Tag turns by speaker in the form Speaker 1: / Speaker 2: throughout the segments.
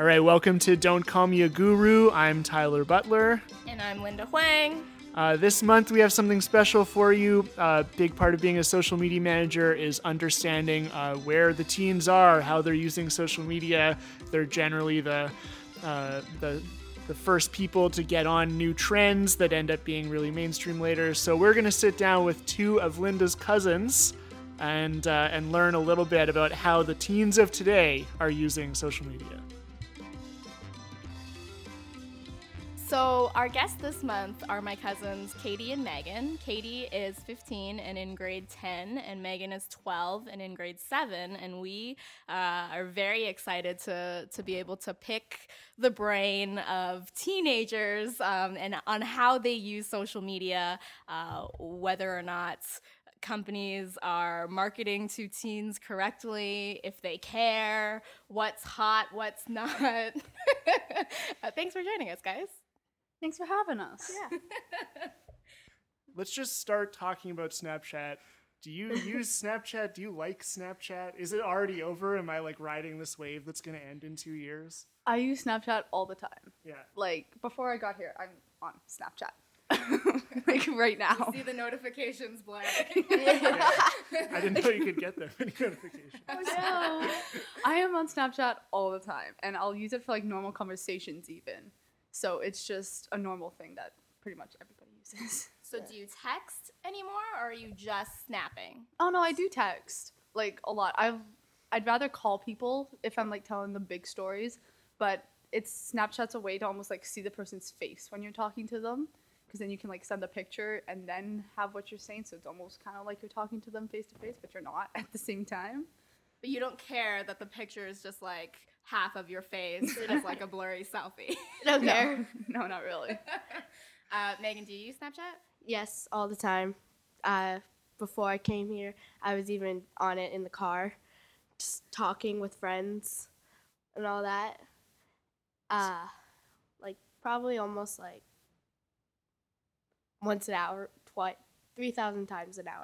Speaker 1: All right, welcome to Don't Call Me a Guru. I'm Tyler Butler.
Speaker 2: And I'm Linda Huang.
Speaker 1: Uh, this month we have something special for you. A uh, big part of being a social media manager is understanding uh, where the teens are, how they're using social media. They're generally the uh, the the first people to get on new trends that end up being really mainstream later. So we're going to sit down with two of Linda's cousins and uh, and learn a little bit about how the teens of today are using social media.
Speaker 2: So, our guests this month are my cousins Katie and Megan. Katie is 15 and in grade 10, and Megan is 12 and in grade 7. And we uh, are very excited to, to be able to pick the brain of teenagers um, and on how they use social media, uh, whether or not companies are marketing to teens correctly, if they care, what's hot, what's not. uh, thanks for joining us, guys.
Speaker 3: Thanks for having us.
Speaker 2: Yeah.
Speaker 1: Let's just start talking about Snapchat. Do you use Snapchat? Do you like Snapchat? Is it already over? Am I like riding this wave that's going to end in two years?
Speaker 3: I use Snapchat all the time.
Speaker 1: Yeah.
Speaker 3: Like before I got here, I'm on Snapchat. like right now.
Speaker 2: You see the notifications blank.
Speaker 1: I didn't know you could get that many notifications.
Speaker 3: No. I am on Snapchat all the time, and I'll use it for like normal conversations even. So it's just a normal thing that pretty much everybody uses.
Speaker 2: So do you text anymore or are you just snapping?
Speaker 3: Oh no, I do text like a lot. I've I'd rather call people if I'm like telling them big stories, but it's Snapchat's a way to almost like see the person's face when you're talking to them because then you can like send a picture and then have what you're saying so it's almost kind of like you're talking to them face to face but you're not at the same time.
Speaker 2: But you don't care that the picture is just like half of your face, just like a blurry selfie.
Speaker 4: Don't care.
Speaker 3: No, not really.
Speaker 2: Uh, Megan, do you use Snapchat?
Speaker 4: Yes, all the time. Uh, before I came here, I was even on it in the car, just talking with friends and all that. Uh, like probably almost like once an hour, twice, three thousand times an hour.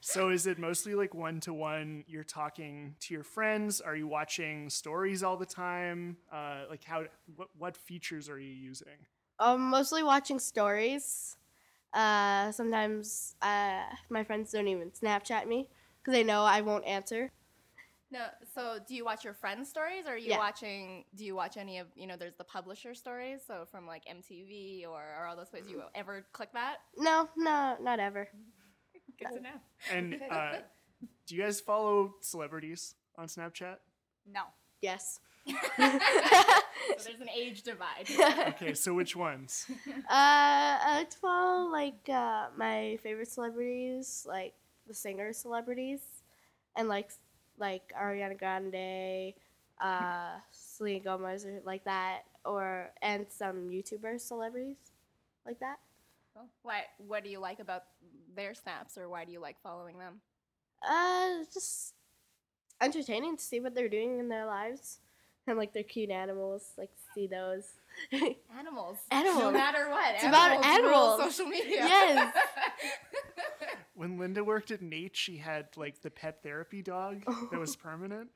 Speaker 1: So is it mostly like one to one? You're talking to your friends. Are you watching stories all the time? Uh, like how? What what features are you using?
Speaker 4: um, mostly watching stories. Uh, sometimes uh, my friends don't even Snapchat me because they know I won't answer.
Speaker 2: No. So do you watch your friends' stories or are you
Speaker 4: Yeah.
Speaker 2: watching, do you watch any of, you know, there's the publisher stories, so from like MTV or, or all those places, you ever click that?
Speaker 4: No, no, not ever.
Speaker 2: Good to know.
Speaker 1: And uh, do you guys follow celebrities on Snapchat?
Speaker 3: No.
Speaker 4: Yes.
Speaker 2: So there's an age divide.
Speaker 1: Okay, so which ones?
Speaker 4: Uh, I like to follow like uh, my favorite celebrities, like the singer celebrities, and like like Ariana Grande, uh, Selena Gomez, or like that, or and some YouTuber celebrities, like that.
Speaker 2: Cool. What What do you like about their snaps, or why do you like following them?
Speaker 4: Uh, just entertaining to see what they're doing in their lives, and like their cute animals, like see those.
Speaker 2: Animals.
Speaker 4: Animals.
Speaker 2: No matter what.
Speaker 4: It's about
Speaker 2: rule
Speaker 4: animals.
Speaker 2: Social media.
Speaker 4: Yes.
Speaker 1: When Linda worked at NAIT, she had like the pet therapy dog that was permanent.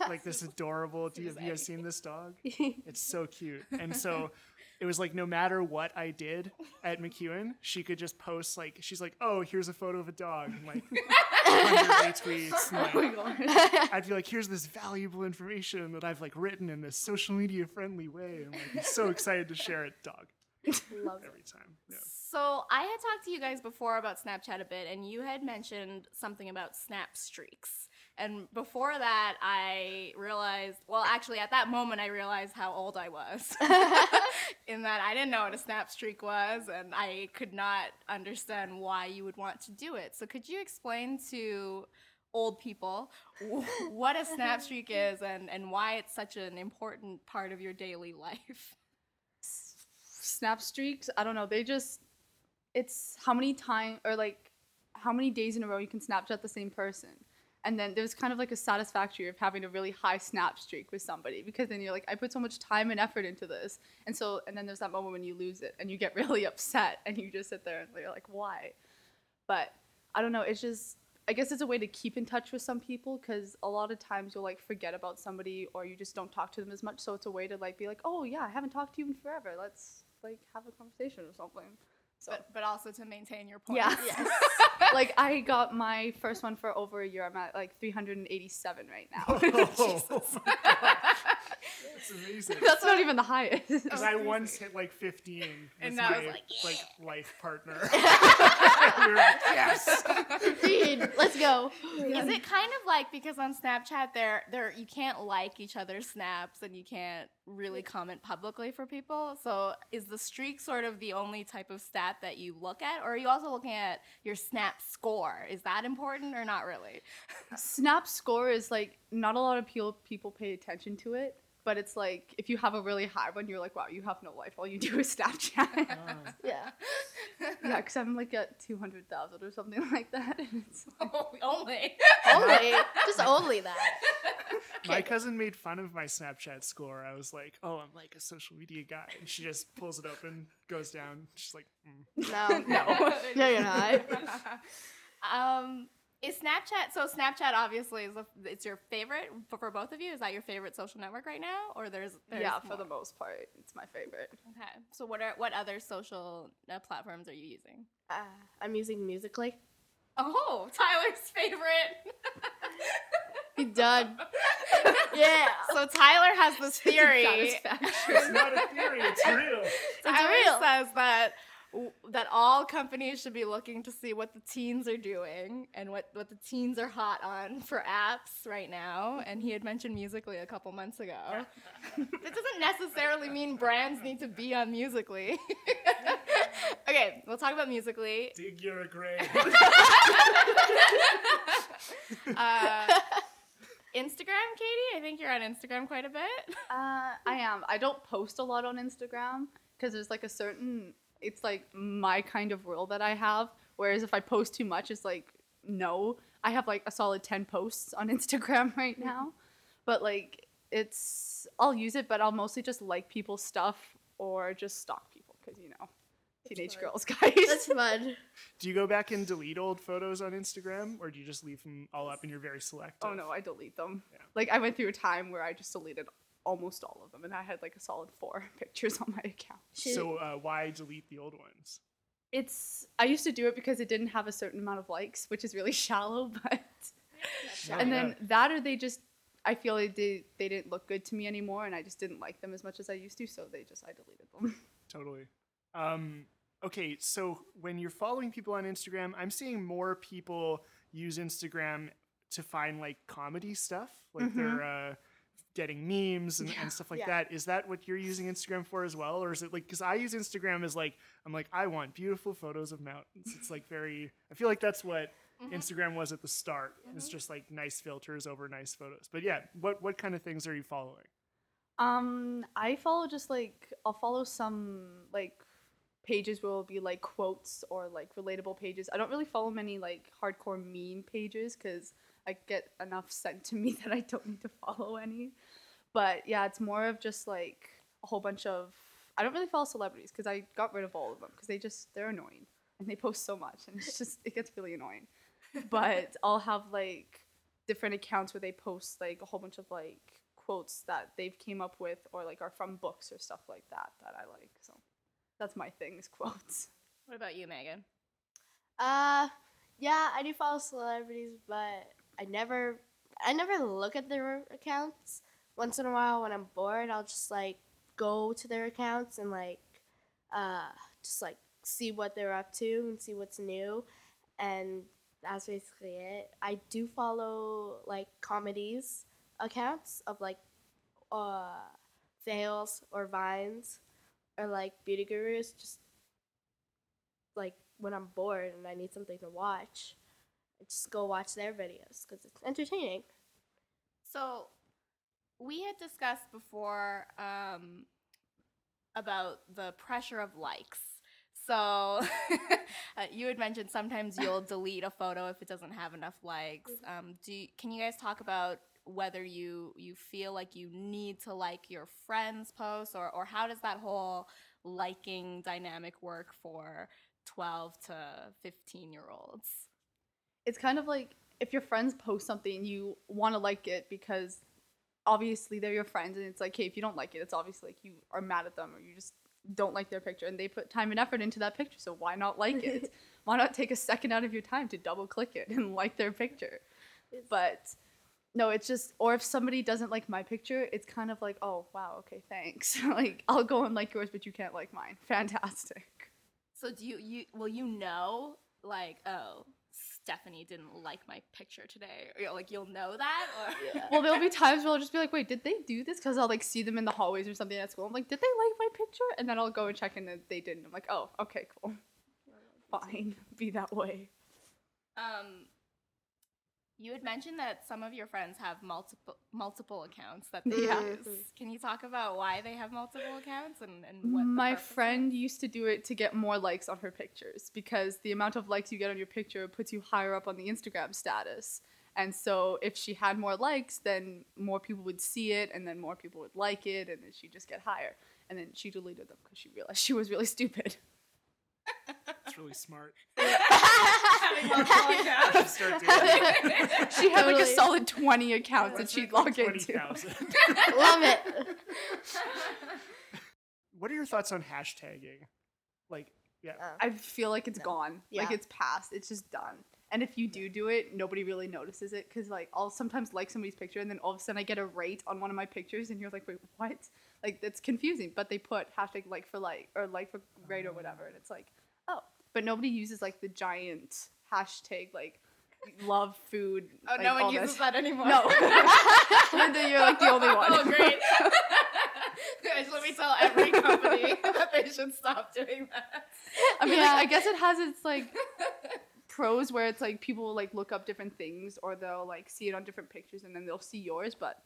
Speaker 1: Like this adorable. Do you, have you guys seen this dog? It's so cute. And so it was like no matter what I did at MacEwan, she could just post like she's like, "Oh, here's a photo of a dog," and like retweets. And,
Speaker 3: Oh
Speaker 1: like,
Speaker 3: god.
Speaker 1: I'd be like, "Here's this valuable information that I've like written in this social media friendly way." And like, I'm so excited to share it, dog,
Speaker 4: Love it.
Speaker 1: every time. Yeah.
Speaker 2: So I had talked to you guys before about Snapchat a bit, and you had mentioned something about snap streaks. And before that, I realized, well, actually, at that moment, I realized how old I was. In that I didn't know what a snap streak was, and I could not understand why you would want to do it. So, could you explain to old people what a snap streak is and, and why it's such an important part of your daily life?
Speaker 3: snap streaks i don't know they just it's how many time or like how many days in a row you can snapchat the same person and then there's kind of like a satisfactory of having a really high snap streak with somebody because then you're like i put so much time and effort into this and so and then there's that moment when you lose it and you get really upset and you just sit there and you're like why but i don't know it's just I guess it's a way to keep in touch with some people because a lot of times you'll like forget about somebody or you just don't talk to them as much. So it's a way to like be like, oh yeah, I haven't talked to you in forever. Let's like have a conversation or something. So
Speaker 2: But, but also to maintain your point.
Speaker 3: yeah, like I got my first one for over a year. I'm at like 387 right now.
Speaker 1: Oh, That's amazing.
Speaker 3: That's not even the highest.
Speaker 1: Because I once hit like 15
Speaker 2: And
Speaker 1: with
Speaker 2: now
Speaker 1: my
Speaker 2: it's like,
Speaker 1: like life partner. we were like, yes.
Speaker 4: Dude, let's go.
Speaker 2: Is it kind of like because on Snapchat there there you can't like each other's snaps and you can't really comment publicly for people. So is the streak sort of the only type of stat that you look at or are you also looking at your snap score? Is that important or not really?
Speaker 3: Snap score is like not a lot of people people pay attention to it, but it's like if you have a really high one, you're like, wow, you have no life. All you do is Snapchat.
Speaker 1: Ah.
Speaker 4: Yeah.
Speaker 3: yeah, because I'm like at 200,000 or something like that. And it's like,
Speaker 2: Oh, only.
Speaker 4: Only, just only that.
Speaker 1: My cousin made fun of my Snapchat score. I was like, "Oh, I'm like a social media guy," and she just pulls it open, goes down. She's like, mm.
Speaker 4: No,
Speaker 3: no.
Speaker 4: no, you're not.
Speaker 2: um, is Snapchat so? Snapchat obviously is a, it's your favorite for, for both of you. Is that your favorite social network right now, or there's, there's
Speaker 3: yeah, for
Speaker 2: more?
Speaker 3: the most part, it's my favorite.
Speaker 2: Okay, so what are what other social uh, platforms are you using?
Speaker 4: Uh, I'm using Musical.ly.
Speaker 2: Oh, Tyler's favorite.
Speaker 4: Be done. Yeah.
Speaker 2: so Tyler has this theory.
Speaker 1: "It's not a theory; it's real."
Speaker 2: Tyler
Speaker 4: real.
Speaker 2: says that that all companies should be looking to see what the teens are doing and what, what the teens are hot on for apps right now. And he had mentioned Musical.ly a couple months ago. it doesn't necessarily mean brands need to be on Musical.ly. okay, we'll talk about Musical.ly.
Speaker 1: Dig your grave.
Speaker 2: Uh, Instagram, Katie. I think you're on Instagram quite a bit.
Speaker 3: Uh, I am. I don't post a lot on Instagram because there's like a certain. It's like my kind of rule that I have. Whereas if I post too much, it's like no. I have like a solid ten posts on Instagram right now, but like it's I'll use it, but I'll mostly just like people's stuff or just stalk people because you know, teenage
Speaker 4: fun.
Speaker 3: girls, guys.
Speaker 4: That's fun.
Speaker 1: Do you go back and delete old photos on Instagram, or do you just leave them all up and you're very oh, selective?
Speaker 3: oh no, I delete them.
Speaker 1: Yeah.
Speaker 3: Like I went through a time where I just deleted almost all of them, and I had like a solid four pictures on my account.
Speaker 1: So uh, why delete the old ones?
Speaker 3: it's I used to do it because it didn't have a certain amount of likes, which is really shallow, but
Speaker 1: Yeah,
Speaker 3: and then that or they just I feel like they they didn't look good to me anymore and I just didn't like them as much as I used to, so they just I deleted them.
Speaker 1: Totally. Um, okay, so when you're following people on Instagram, I'm seeing more people use Instagram to find like comedy stuff, like they're uh, getting memes and, and stuff like
Speaker 4: Yeah.
Speaker 1: that. Is that what you're using Instagram for as well, or is it like because I use Instagram as like I'm like I want beautiful photos of mountains. It's like very. I feel like that's what. Instagram was at the start. It's just like nice filters over nice photos. But yeah, what what kind of things are you following?
Speaker 3: Um I follow just like I'll follow some like pages where it'll be like quotes or like relatable pages. I don't really follow many like hardcore meme pages cuz I get enough sent to me that I don't need to follow any. But yeah, it's more of just like a whole bunch of I don't really follow celebrities because I got rid of all of them because they just they're annoying and they post so much and it's just it gets really annoying. But I'll have like different accounts where they post like a whole bunch of like quotes that they've came up with or like are from books or stuff like that that I like. So that's my thing is quotes.
Speaker 2: What about you, Megan?
Speaker 4: Uh, yeah, I do follow celebrities, but I never, I never look at their accounts. Once in a while, when I'm bored, I'll just like go to their accounts and like, uh, just like see what they're up to and see what's new, and that's basically it. I do follow like comedies accounts of like, uh, fails or vines, or like beauty gurus, just like when I'm bored and I need something to watch, I just go watch their videos because it's entertaining.
Speaker 2: So, we had discussed before um, about the pressure of likes. So, uh, you had mentioned sometimes you'll delete a photo if it doesn't have enough likes. Um, do you, can you guys talk about whether you you feel like you need to like your friends' posts, or or how does that whole liking dynamic work for twelve to fifteen year olds?
Speaker 3: it's kind of like if your friends post something, you want to like it because obviously they're your friends, and it's like, hey, if you don't like it, it's obviously like you are mad at them or you just don't like their picture, and they put time and effort into that picture, so why not like it? why not take a second out of your time to double click it and like their picture? But no, it's just, or if somebody doesn't like my picture, it's kind of like, oh wow, okay, thanks. like I'll go and like yours, but you can't like mine. Fantastic.
Speaker 2: So do you you well you know like oh Stephanie didn't like my picture today or like you'll know that or
Speaker 3: Well, there'll be times where I'll just be like, wait, did they do this? Because I'll like see them in the hallways or something at school. I'm like, did they like my picture? And then I'll go and check and they didn't. I'm like, oh, okay, cool. Fine. Be that way.
Speaker 2: um you had mentioned that some of your friends have multiple multiple accounts that they mm-hmm.
Speaker 3: Yeah.
Speaker 2: use. Mm-hmm. Can you talk about why they have multiple accounts and, and what
Speaker 3: My
Speaker 2: purpose is?
Speaker 3: friend used to do it to get more likes on her pictures because the amount of likes you get on your picture puts you higher up on the Instagram status. And so if she had more likes, then more people would see it and then more people would like it and then she'd just get higher. And then she deleted them because she realized she was really stupid.
Speaker 1: It's really smart.
Speaker 2: Having multiple accounts.
Speaker 1: I should start doing that.
Speaker 3: She had like a
Speaker 4: Totally.
Speaker 3: solid 20 accounts that
Speaker 1: That's
Speaker 3: she'd
Speaker 1: like
Speaker 3: log into.
Speaker 1: 20,000.
Speaker 4: Love it.
Speaker 1: what are your thoughts on hashtagging? Like, yeah.
Speaker 4: Uh,
Speaker 3: I feel like it's
Speaker 4: No.
Speaker 3: gone. Like
Speaker 4: Yeah.
Speaker 3: it's past. It's just done. And if you do do it, nobody really notices it because like I'll sometimes like somebody's picture and then all of a sudden I get a rate on one of my pictures and you're like, wait, what? Like that's confusing. But they put hashtag like for like or like for rate or whatever, and it's like. But nobody uses like the giant hashtag like love food.
Speaker 2: Oh,
Speaker 3: like,
Speaker 2: no one uses
Speaker 3: this.
Speaker 2: that anymore.
Speaker 3: No. Linda, you're like the only oh, one.
Speaker 2: Oh, great. Guys, let me tell every company that they should stop doing that.
Speaker 3: I mean,
Speaker 4: Yeah.
Speaker 3: like, I guess it has its like pros where it's like people will like look up different things or they'll like see it on different pictures and then they'll see yours. But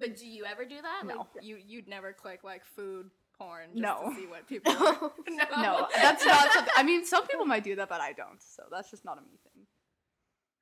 Speaker 2: But do you ever do that?
Speaker 3: No.
Speaker 2: Like, you you'd never click like food porn just
Speaker 3: No.
Speaker 2: to see what people.
Speaker 4: No.
Speaker 2: no.
Speaker 3: no, that's not something. I mean, some people might do that, but I don't. So that's just not a me thing.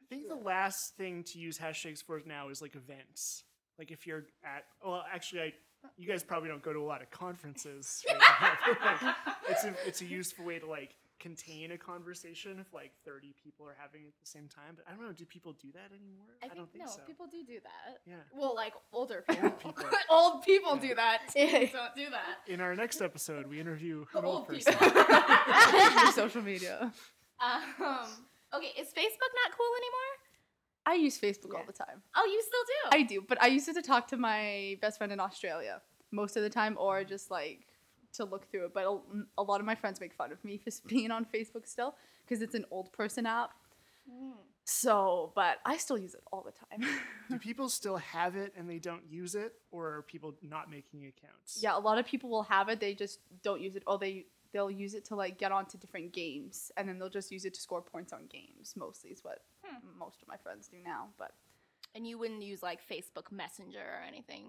Speaker 1: I think the last thing to use hashtags for now is like events. Like if you're at, well, actually, I, you guys probably don't go to a lot of conferences. Right like, it's a it's a useful way to like contain a conversation if like 30 people are having it at the same time. But I don't know, do people do that anymore?
Speaker 2: I, think,
Speaker 1: don't think
Speaker 2: no,
Speaker 1: so.
Speaker 2: people do do that.
Speaker 1: Yeah.
Speaker 2: Well, like older people.
Speaker 1: people.
Speaker 2: Old people
Speaker 1: Yeah.
Speaker 2: do that. Teens don't do that.
Speaker 1: In our next episode, we interview an old
Speaker 2: Old
Speaker 1: person.
Speaker 2: people.
Speaker 3: Social media.
Speaker 2: um, okay, is Facebook not cool anymore?
Speaker 3: I use Facebook all the time.
Speaker 2: Oh, you still do.
Speaker 3: I do, but I use it to talk to my best friend in Australia most of the time, or just like to look through it. But a, a lot of my friends make fun of me for being on Facebook still because it's an old person app.
Speaker 2: Mm.
Speaker 3: So, but I still use it all the time.
Speaker 1: do people still have it and they don't use it, or are people not making accounts?
Speaker 3: yeah, a lot of people will have it. They just don't use it, or they they'll use it to like get onto different games, and then they'll just use it to score points on games. Mostly is what
Speaker 2: Hmm.
Speaker 3: most of my friends do now. But
Speaker 2: And you wouldn't use like Facebook Messenger or anything.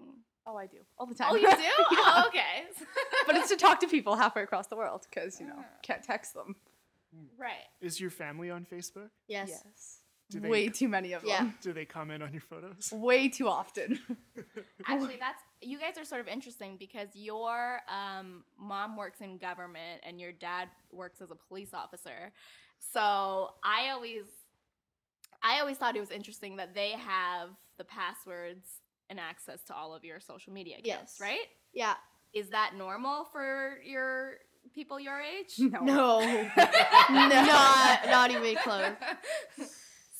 Speaker 3: oh, I do all the time.
Speaker 2: Oh, you do?
Speaker 3: Yeah.
Speaker 2: Oh, okay.
Speaker 3: but it's to talk to people halfway across the world because you know
Speaker 2: Ah.
Speaker 3: can't text them.
Speaker 2: right.
Speaker 1: Is your family on Facebook?
Speaker 4: Yes.
Speaker 1: Do they-
Speaker 3: Way too many of
Speaker 4: Yeah.
Speaker 3: them.
Speaker 1: Do they comment on your photos?
Speaker 3: Way too often.
Speaker 2: Actually, that's you guys are sort of interesting because your um, mom works in government and your dad works as a police officer. So I always, I always thought it was interesting that they have the passwords and access to all of your social media accounts,
Speaker 4: Yes.
Speaker 2: right?
Speaker 4: Yeah.
Speaker 2: Is that normal for your people your age?
Speaker 3: no.
Speaker 4: No. not not even close.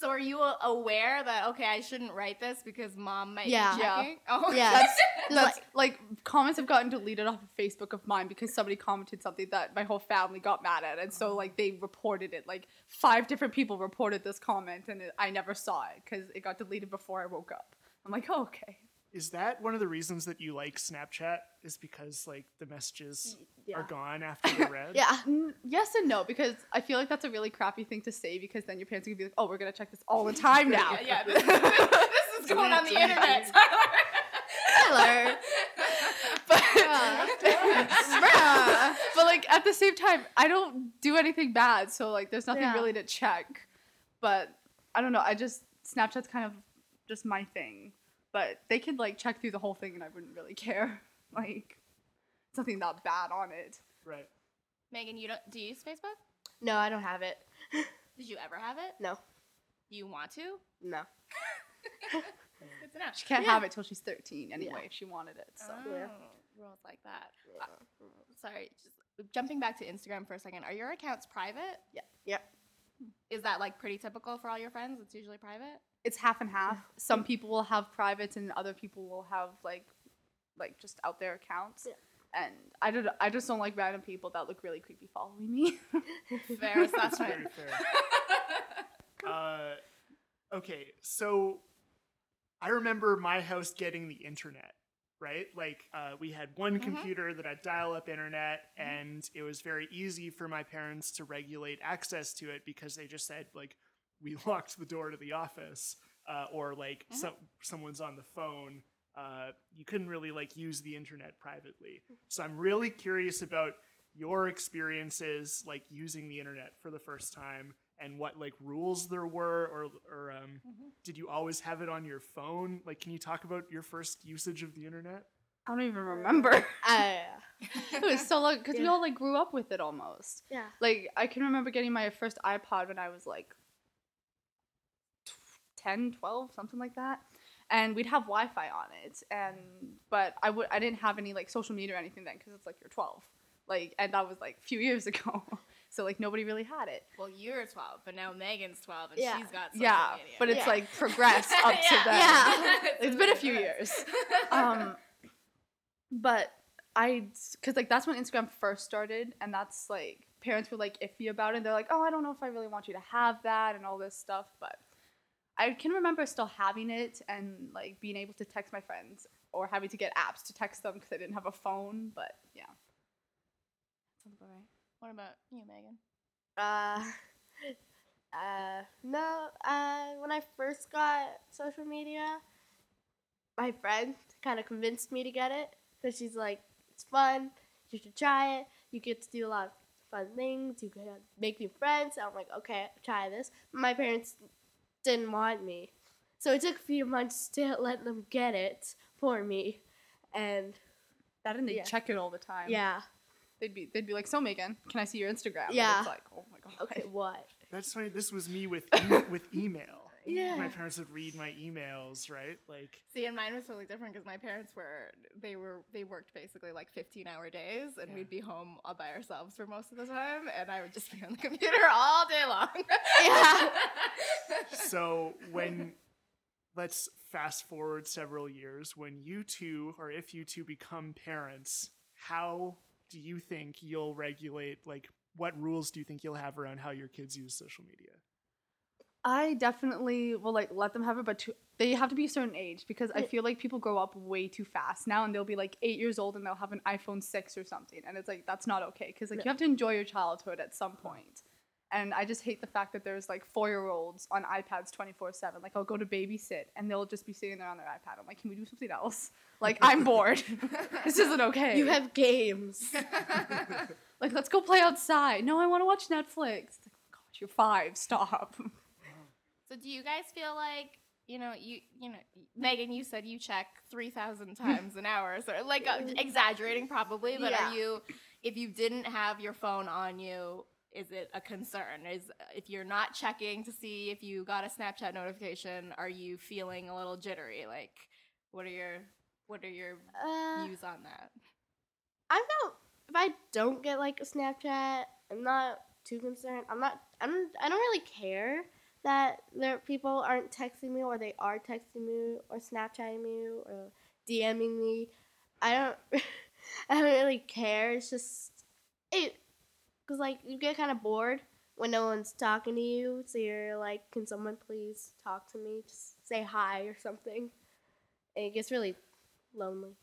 Speaker 2: So are you aware that okay, I shouldn't write this because mom might
Speaker 4: Yeah.
Speaker 2: be
Speaker 3: Yeah.
Speaker 2: checking? Oh,
Speaker 4: Yeah.
Speaker 3: That's that's
Speaker 4: like-
Speaker 3: like, comments have gotten deleted off of Facebook of mine because somebody commented something that my whole family got mad at, and so oh. like they reported it. Like five different people reported this comment, and it, I never saw it because it got deleted before I woke up. I'm like, oh, okay.
Speaker 1: Is that one of the reasons that you like Snapchat? Is because like the messages are gone after they're read?
Speaker 4: Yeah.
Speaker 3: Mm, yes and no because I feel like that's a really crappy thing to say because then your parents are gonna be like, oh, we're gonna check this all the time now.
Speaker 2: Yeah, yeah. This, this is going on the internet, Tyler.
Speaker 4: Tyler.
Speaker 3: but,
Speaker 4: Bruh.
Speaker 3: but like at the same time, I don't do anything bad, so like there's nothing
Speaker 4: Yeah.
Speaker 3: really to check. But I don't know. I just Snapchat's kind of just my thing. But they could like check through the whole thing, and I wouldn't really care. Like something that bad on it.
Speaker 1: Right.
Speaker 2: Megan, you don't do you use Facebook?
Speaker 4: No, I don't have it.
Speaker 2: Did you ever have it?
Speaker 4: No.
Speaker 2: You want to?
Speaker 4: No.
Speaker 2: Good to know.
Speaker 3: She can't
Speaker 4: Yeah.
Speaker 3: have it till she's 13 anyway if she wanted it. So
Speaker 2: Oh,
Speaker 4: Yeah.
Speaker 2: rules like that. Uh, sorry, just jumping back to Instagram for a second. Are your accounts private? Yeah.
Speaker 4: Yep.
Speaker 2: Is that like pretty typical for all your friends? It's usually private.
Speaker 3: It's half and half. Some people will have privates and other people will have like like just out there accounts.
Speaker 4: Yeah.
Speaker 3: And I don't I just don't like random people that look really creepy following me.
Speaker 2: Fair assessment.
Speaker 1: Very fair. Uh, okay, so I remember my house getting the internet, right? Like, uh, we had one
Speaker 2: Mhm.
Speaker 1: computer that had dial up internet, and it was very easy for my parents to regulate access to it because they just said, like, we locked the door to the office, uh, or like
Speaker 2: Mhm.
Speaker 1: some, someone's on the phone. Uh, you couldn't really like use the internet privately. So I'm really curious about your experiences like using the internet for the first time and what like rules there were or or um,
Speaker 2: Mhm.
Speaker 1: did you always have it on your phone like can you talk about your first usage of the internet
Speaker 3: I don't even remember.
Speaker 4: I,
Speaker 3: it was so long because we all like grew up with it almost.
Speaker 4: yeah.
Speaker 3: Like I can remember getting my first iPod when I was like 10, 12, something like that. And we'd have Wi-Fi on it, and but I would I didn't have any like social media or anything then because it's like you're 12, like and that was like a few years ago, so like nobody really had it.
Speaker 2: Well, you're 12, but now Megan's 12 and
Speaker 4: Yeah.
Speaker 2: she's got social
Speaker 3: yeah,
Speaker 2: media.
Speaker 3: but it's
Speaker 4: Yeah.
Speaker 3: like progressed up to
Speaker 2: Yeah.
Speaker 3: then.
Speaker 4: Yeah.
Speaker 3: It's been a few years. um but i because like that's when instagram first started and that's like parents were like iffy about it they're like oh i don't know if i really want you to have that and all this stuff but i can remember still having it and like being able to text my friends or having to get apps to text them because i didn't have a phone but yeah Sounds about right.
Speaker 2: what about you, Megan?
Speaker 4: Uh, uh, no. Uh, when I first got social media, my friend kind of convinced me to get it because she's like, "It's fun. You should try it. You get to do a lot of fun things. You can make new friends." I'm like, "Okay, try this." My parents didn't want me, so it took a few months to let them get it for me, and
Speaker 3: that and they
Speaker 4: Yeah.
Speaker 3: check it all the time
Speaker 4: yeah.
Speaker 3: they'd be they'd be like so megan can i see your instagram And
Speaker 4: Yeah.
Speaker 3: it's like oh my god
Speaker 4: Okay, what?
Speaker 1: that's funny this was me with e- with email
Speaker 4: Yeah.
Speaker 1: my parents would read my emails right like
Speaker 2: See, and mine was totally different because my parents were they were they worked basically like 15 hour days, and
Speaker 1: Yeah.
Speaker 2: we'd be home all by ourselves for most of the time, and I would just be on the computer all day long.
Speaker 4: Yeah.
Speaker 1: so when let's fast forward several years when you two or if you two become parents how do you think you'll regulate like what rules do you think you'll have around how your kids use social media
Speaker 3: I definitely will like let them have it, but to, they have to be a certain age because I feel like people grow up way too fast now, and they'll be like eight years old and they'll have an iPhone six or something, and it's like that's not okay because like you have to enjoy your childhood at some point. And I just hate the fact that there's like four year olds on iPads twenty four seven. Like I'll go to babysit and they'll just be sitting there on their iPad. I'm like, can we do something else? Like I'm bored. this isn't okay.
Speaker 4: You have games.
Speaker 3: like let's go play outside. No, I want to watch Netflix. It's like, oh gosh, you're five. Stop.
Speaker 2: So do you guys feel like you know you you know Megan you said you check 3000 times an hour so like uh, exaggerating probably but
Speaker 4: Yeah.
Speaker 2: are you if you didn't have your phone on you is it a concern is if you're not checking to see if you got a Snapchat notification are you feeling a little jittery like what are your what are your
Speaker 4: Uh,
Speaker 2: views on that
Speaker 4: I'm not. If I don't get like a Snapchat, I'm not too concerned. I'm not. I'm. I don't really care that there people aren't texting me or they are texting me or Snapchatting me or DMing me. I don't. I don't really care. It's just it, cause like you get kind of bored when no one's talking to you. So you're like, can someone please talk to me? Just say hi or something. And it gets really lonely.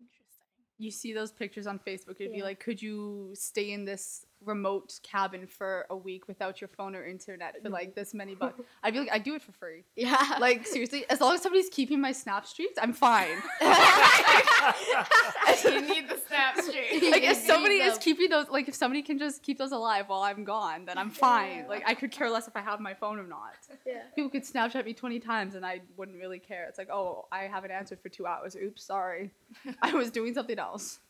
Speaker 2: interesting
Speaker 3: you see those pictures on Facebook, you'd be like, could you stay in this remote cabin for a week without your phone or internet for like this many bucks? I'd be like, I'd do it for free.
Speaker 4: Yeah.
Speaker 3: Like seriously, as long as somebody's keeping my snap streaks, I'm fine.
Speaker 2: you need the snap streak
Speaker 3: like if somebody is keeping those, like if somebody can just keep those alive while I'm gone, then I'm fine. Like I could care less if I have my phone or not.
Speaker 4: yeah.
Speaker 3: People could Snapchat me 20 times and I wouldn't really care. It's like, oh, I haven't answered for two hours. Oops, sorry. I was doing something else.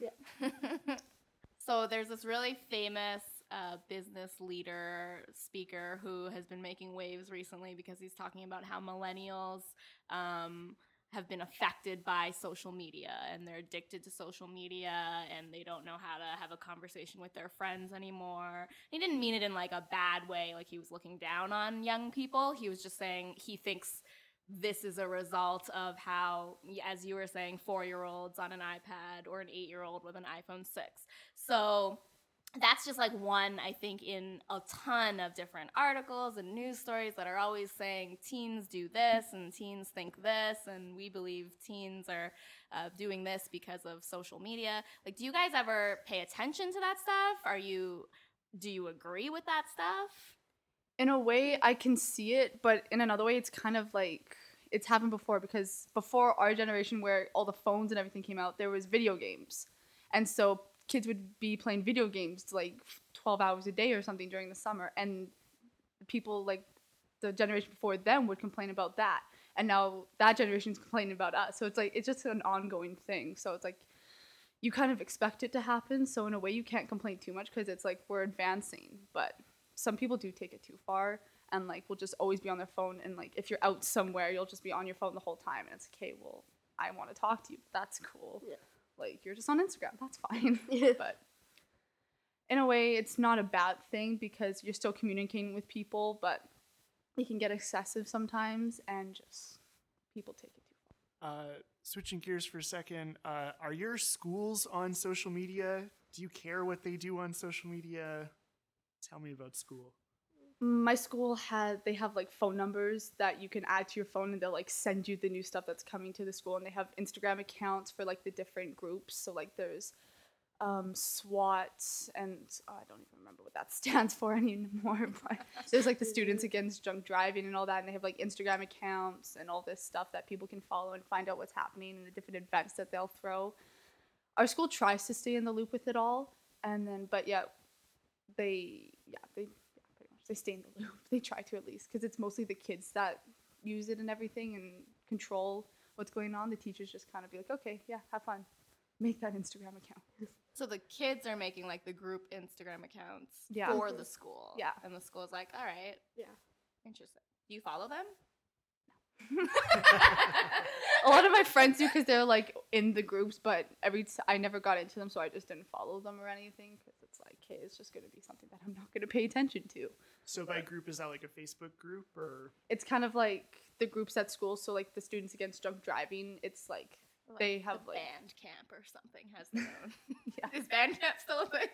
Speaker 2: So there's this really famous a business leader, speaker who has been making waves recently because he's talking about how millennials um, have been affected by social media and they're addicted to social media and they don't know how to have a conversation with their friends anymore. He didn't mean it in like a bad way, like he was looking down on young people. He was just saying he thinks this is a result of how, as you were saying, four year olds on an iPad or an eight year old with an iPhone 6. So that's just like one, I think, in a ton of different articles and news stories that are always saying teens do this and teens think this, and we believe teens are uh, doing this because of social media. Like, do you guys ever pay attention to that stuff? Are you, do you agree with that stuff?
Speaker 3: in a way I can see it, but in another way it's kind of like it's happened before because before our generation where all the phones and everything came out, there was video games. And so kids would be playing video games like 12 hours a day or something during the summer and people like the generation before them would complain about that. And now that generation's complaining about us. So it's like it's just an ongoing thing. So it's like you kind of expect it to happen. So in a way you can't complain too much because it's like we're advancing, but some people do take it too far and like will just always be on their phone and like if you're out somewhere you'll just be on your phone the whole time and it's okay well i want to talk to you that's cool
Speaker 4: Yeah.
Speaker 3: Like you're just on instagram that's fine
Speaker 4: Yeah.
Speaker 3: but in a way it's not a bad thing because you're still communicating with people but it can get excessive sometimes and just people take it too far
Speaker 1: Uh, switching gears for a second, uh, are your schools on social media? Do you care what they do on social media? Tell me about school.
Speaker 3: My school had they have like phone numbers that you can add to your phone and they'll like send you the new stuff that's coming to the school and they have instagram accounts for like the different groups so like there's um, SWAT and oh, I don't even remember what that stands for anymore. But there's like the Students Against Drunk Driving and all that, and they have like Instagram accounts and all this stuff that people can follow and find out what's happening and the different events that they'll throw. Our school tries to stay in the loop with it all, and then but yeah, they yeah they they stay in the loop. They try to at least because it's mostly the kids that use it and everything and control what's going on. The teachers just kind of be like, okay, yeah, have fun, make that Instagram account.
Speaker 2: So the kids are making like the group Instagram accounts
Speaker 3: Yeah.
Speaker 2: for mm-hmm. the school.
Speaker 3: Yeah.
Speaker 2: And the school's like, all right,
Speaker 4: Yeah.
Speaker 2: interesting. Do you follow them?
Speaker 3: A lot of my friends do because they're like in the groups, but every t- I never got into them, so I just didn't follow them or anything because it's like, hey, it's just gonna be something that I'm not gonna pay attention to.
Speaker 1: So by group, is that like a Facebook group or?
Speaker 3: It's kind of like the groups at school, so like the Students Against Drunk Driving. It's like
Speaker 2: Like
Speaker 3: They
Speaker 2: the
Speaker 3: have, like-
Speaker 2: band camp or something has their own.
Speaker 3: Yeah.
Speaker 2: Is band camp still a thing?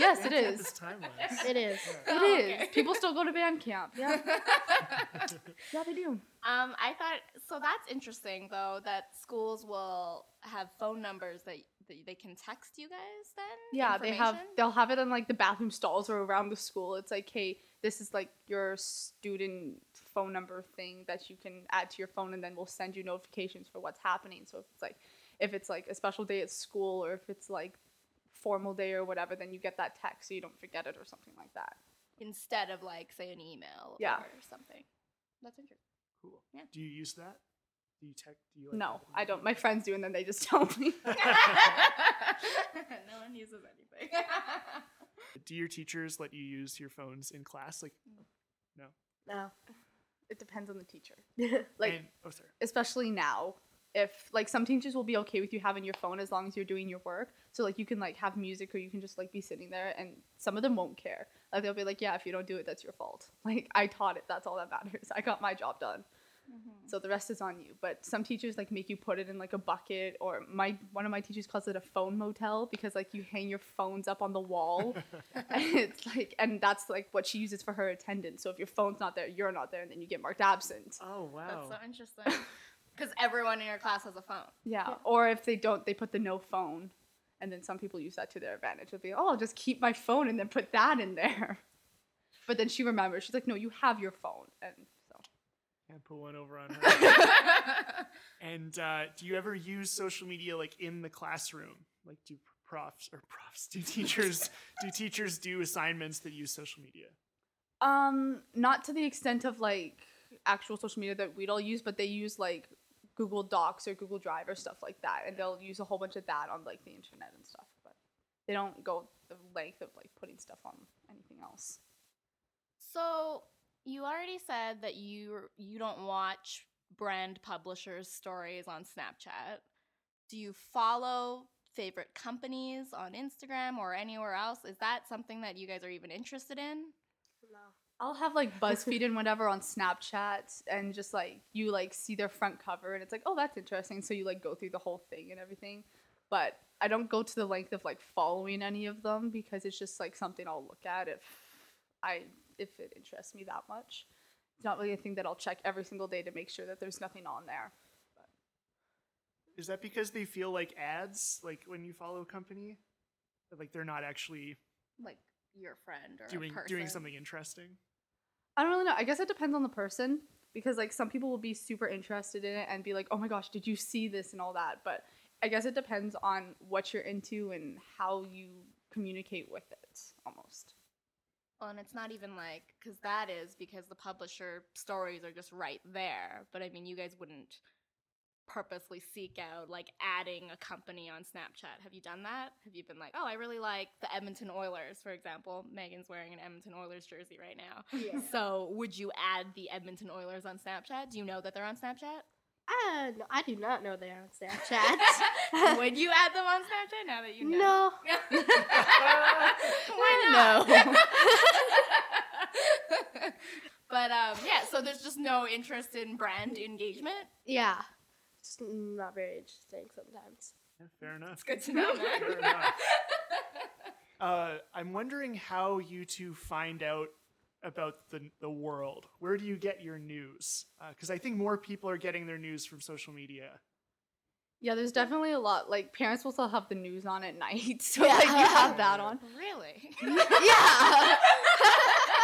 Speaker 3: Yes, it
Speaker 1: Bandcamp
Speaker 3: is.
Speaker 1: timeless.
Speaker 4: It is.
Speaker 3: It
Speaker 2: Oh,
Speaker 3: is.
Speaker 2: okay.
Speaker 3: People still go to band camp. Yeah, yeah, they do.
Speaker 2: Um, I thought so. That's interesting, though, that schools will have phone numbers that, that they can text you guys. Then,
Speaker 3: Yeah, they have. They'll have it in like the bathroom stalls or around the school. It's like, hey, this is like your student phone number thing that you can add to your phone, and then we'll send you notifications for what's happening. So if it's like, if it's like a special day at school, or if it's like formal day or whatever, then you get that text so you don't forget it or something like that.
Speaker 2: instead of like say an email
Speaker 3: Yeah.
Speaker 2: or something. That's interesting.
Speaker 1: Cool.
Speaker 2: Yeah.
Speaker 1: Do you use that? Do you text? Do you like
Speaker 3: No. I don't. My friends do, and then they just tell me.
Speaker 2: no one uses anything.
Speaker 1: Do your teachers let you use your phones in class? Like, mm.
Speaker 4: No. No.
Speaker 3: It depends on the teacher.
Speaker 1: like,
Speaker 3: Like
Speaker 1: oh, sorry.
Speaker 3: especially now if like some teachers will be okay with you having your phone as long as you're doing your work. So like you can like have music or you can just like be sitting there and some of them won't care. Like they'll be like yeah if you don't do it that's your fault. Like i taught it. That's all that matters. I got my job done. Mm-hmm. So the rest is on you. But some teachers like make you put it in like a bucket or my one of my teachers calls it a phone motel because like you hang your phones up on the wall. And it's like and that's like what she uses for her attendance. So if your phone's not there you're not there and then you get marked absent.
Speaker 1: Oh wow.
Speaker 2: That's so interesting. Because everyone in your class has a phone.
Speaker 3: Yeah. Or if they don't, they put the no phone. And then some people use that to their advantage. They'll be, oh, I'll just keep my phone and then put that in there. But then she remembers. She's like, no, you have your phone. And so,
Speaker 1: Can't put one over on her. and uh, do you ever use social media like in the classroom? Like, do profs or profs do teachers do teachers do assignments that use social media?
Speaker 3: um, not to the extent of like actual social media that we'd all use, but they use like Google Docs or Google Drive or stuff like that. And they'll use a whole bunch of that on like the internet and stuff. But they don't go the length of like putting stuff on anything else.
Speaker 2: So you already said that you you don't watch brand publishers' stories on Snapchat. Do you follow favorite companies on Instagram or anywhere else? Is that something that you guys are even interested in?
Speaker 4: No.
Speaker 3: I'll have like BuzzFeed and whatever on Snapchat, and just like you like see their front cover, and it's like, oh, that's interesting. So you like go through the whole thing and everything. But I don't go to the length of like following any of them because it's just like something I'll look at if I if it interests me that much. It's not really a thing that I'll check every single day to make sure that there's nothing on there.
Speaker 1: Is that because they feel like ads, like when you follow a company, That, like they're not actually
Speaker 2: Like your friend or
Speaker 1: doing
Speaker 2: a
Speaker 1: doing something interesting?
Speaker 3: I don't really know. I guess it depends on the person because like some people will be super interested in it and be like, "Oh my gosh, did you see this?" and all that. But I guess it depends on what you're into and how you communicate with it almost.
Speaker 2: Well, and it's not even like because that is because the publisher stories are just right there. But I mean, you guys wouldn't purposely seek out like adding a company on Snapchat. Have you done that? Have you been like, oh, I really like the Edmonton Oilers, for example? Megan's wearing an Edmonton Oilers jersey right now.
Speaker 4: Yeah.
Speaker 2: So would you add the Edmonton Oilers on Snapchat? Do you know that they're on Snapchat?
Speaker 4: Uh, no, I do not know they're on Snapchat.
Speaker 2: would you add them on Snapchat now that you know?
Speaker 4: no.
Speaker 2: Why not? but um, yeah, so there's just no interest in brand engagement.
Speaker 4: Yeah. Just not very interesting sometimes.
Speaker 1: Yeah, fair enough.
Speaker 2: It's good to know, man.
Speaker 1: Fair enough. Uh, I'm wondering how you two find out about the the world. Where do you get your news? Because I think more people are getting their news from social media.
Speaker 3: Yeah, there's definitely a lot. Like parents will still have the news on at night, so like you have that on.
Speaker 2: Really?
Speaker 4: yeah.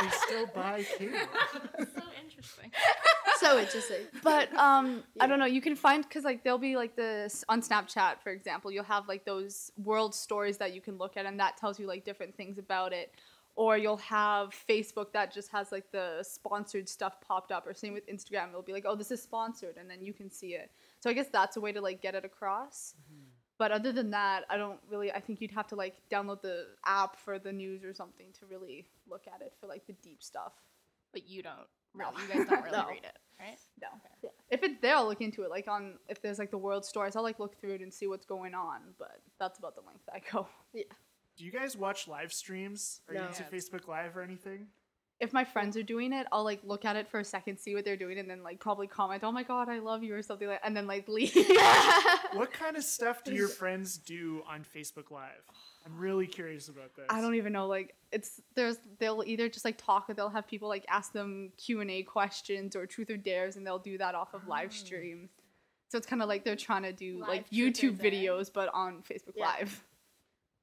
Speaker 1: They still buy cable.
Speaker 2: so interesting.
Speaker 4: So interesting.
Speaker 3: But um, I don't know. You can find because like there'll be like this on Snapchat, for example. You'll have like those world stories that you can look at, and that tells you like different things about it. Or you'll have Facebook that just has like the sponsored stuff popped up, or same with Instagram. It'll be like, oh, this is sponsored, and then you can see it. So I guess that's a way to like get it across. But other than that, I don't really. I think you'd have to like download the app for the news or something to really look at it for like the deep stuff.
Speaker 2: But you don't.
Speaker 3: No.
Speaker 2: You guys don't really
Speaker 4: No.
Speaker 2: read it, right?
Speaker 3: No.
Speaker 4: Yeah.
Speaker 3: If it's there, I'll look into it. Like on if there's like the world stories, I'll like look through it and see what's going on. But that's about the length I go. Yeah.
Speaker 1: Do you guys watch live streams? Are you
Speaker 4: No.
Speaker 1: into Facebook Live or anything?
Speaker 3: If my friends are doing it, I'll like look at it for a second, see what they're doing, and then like probably comment, "Oh my god, I love you" or something like, and then like leave.
Speaker 1: What kind of stuff do your friends do on Facebook Live? I'm really curious about this.
Speaker 3: I don't even know. Like it's there's they'll either just like talk or they'll have people like ask them Q and A questions or truth or dares, and they'll do that off of live oh. streams. So it's kind of like they're trying to do
Speaker 2: Live
Speaker 3: like YouTube videos, but on Facebook
Speaker 4: Yeah.
Speaker 3: Live.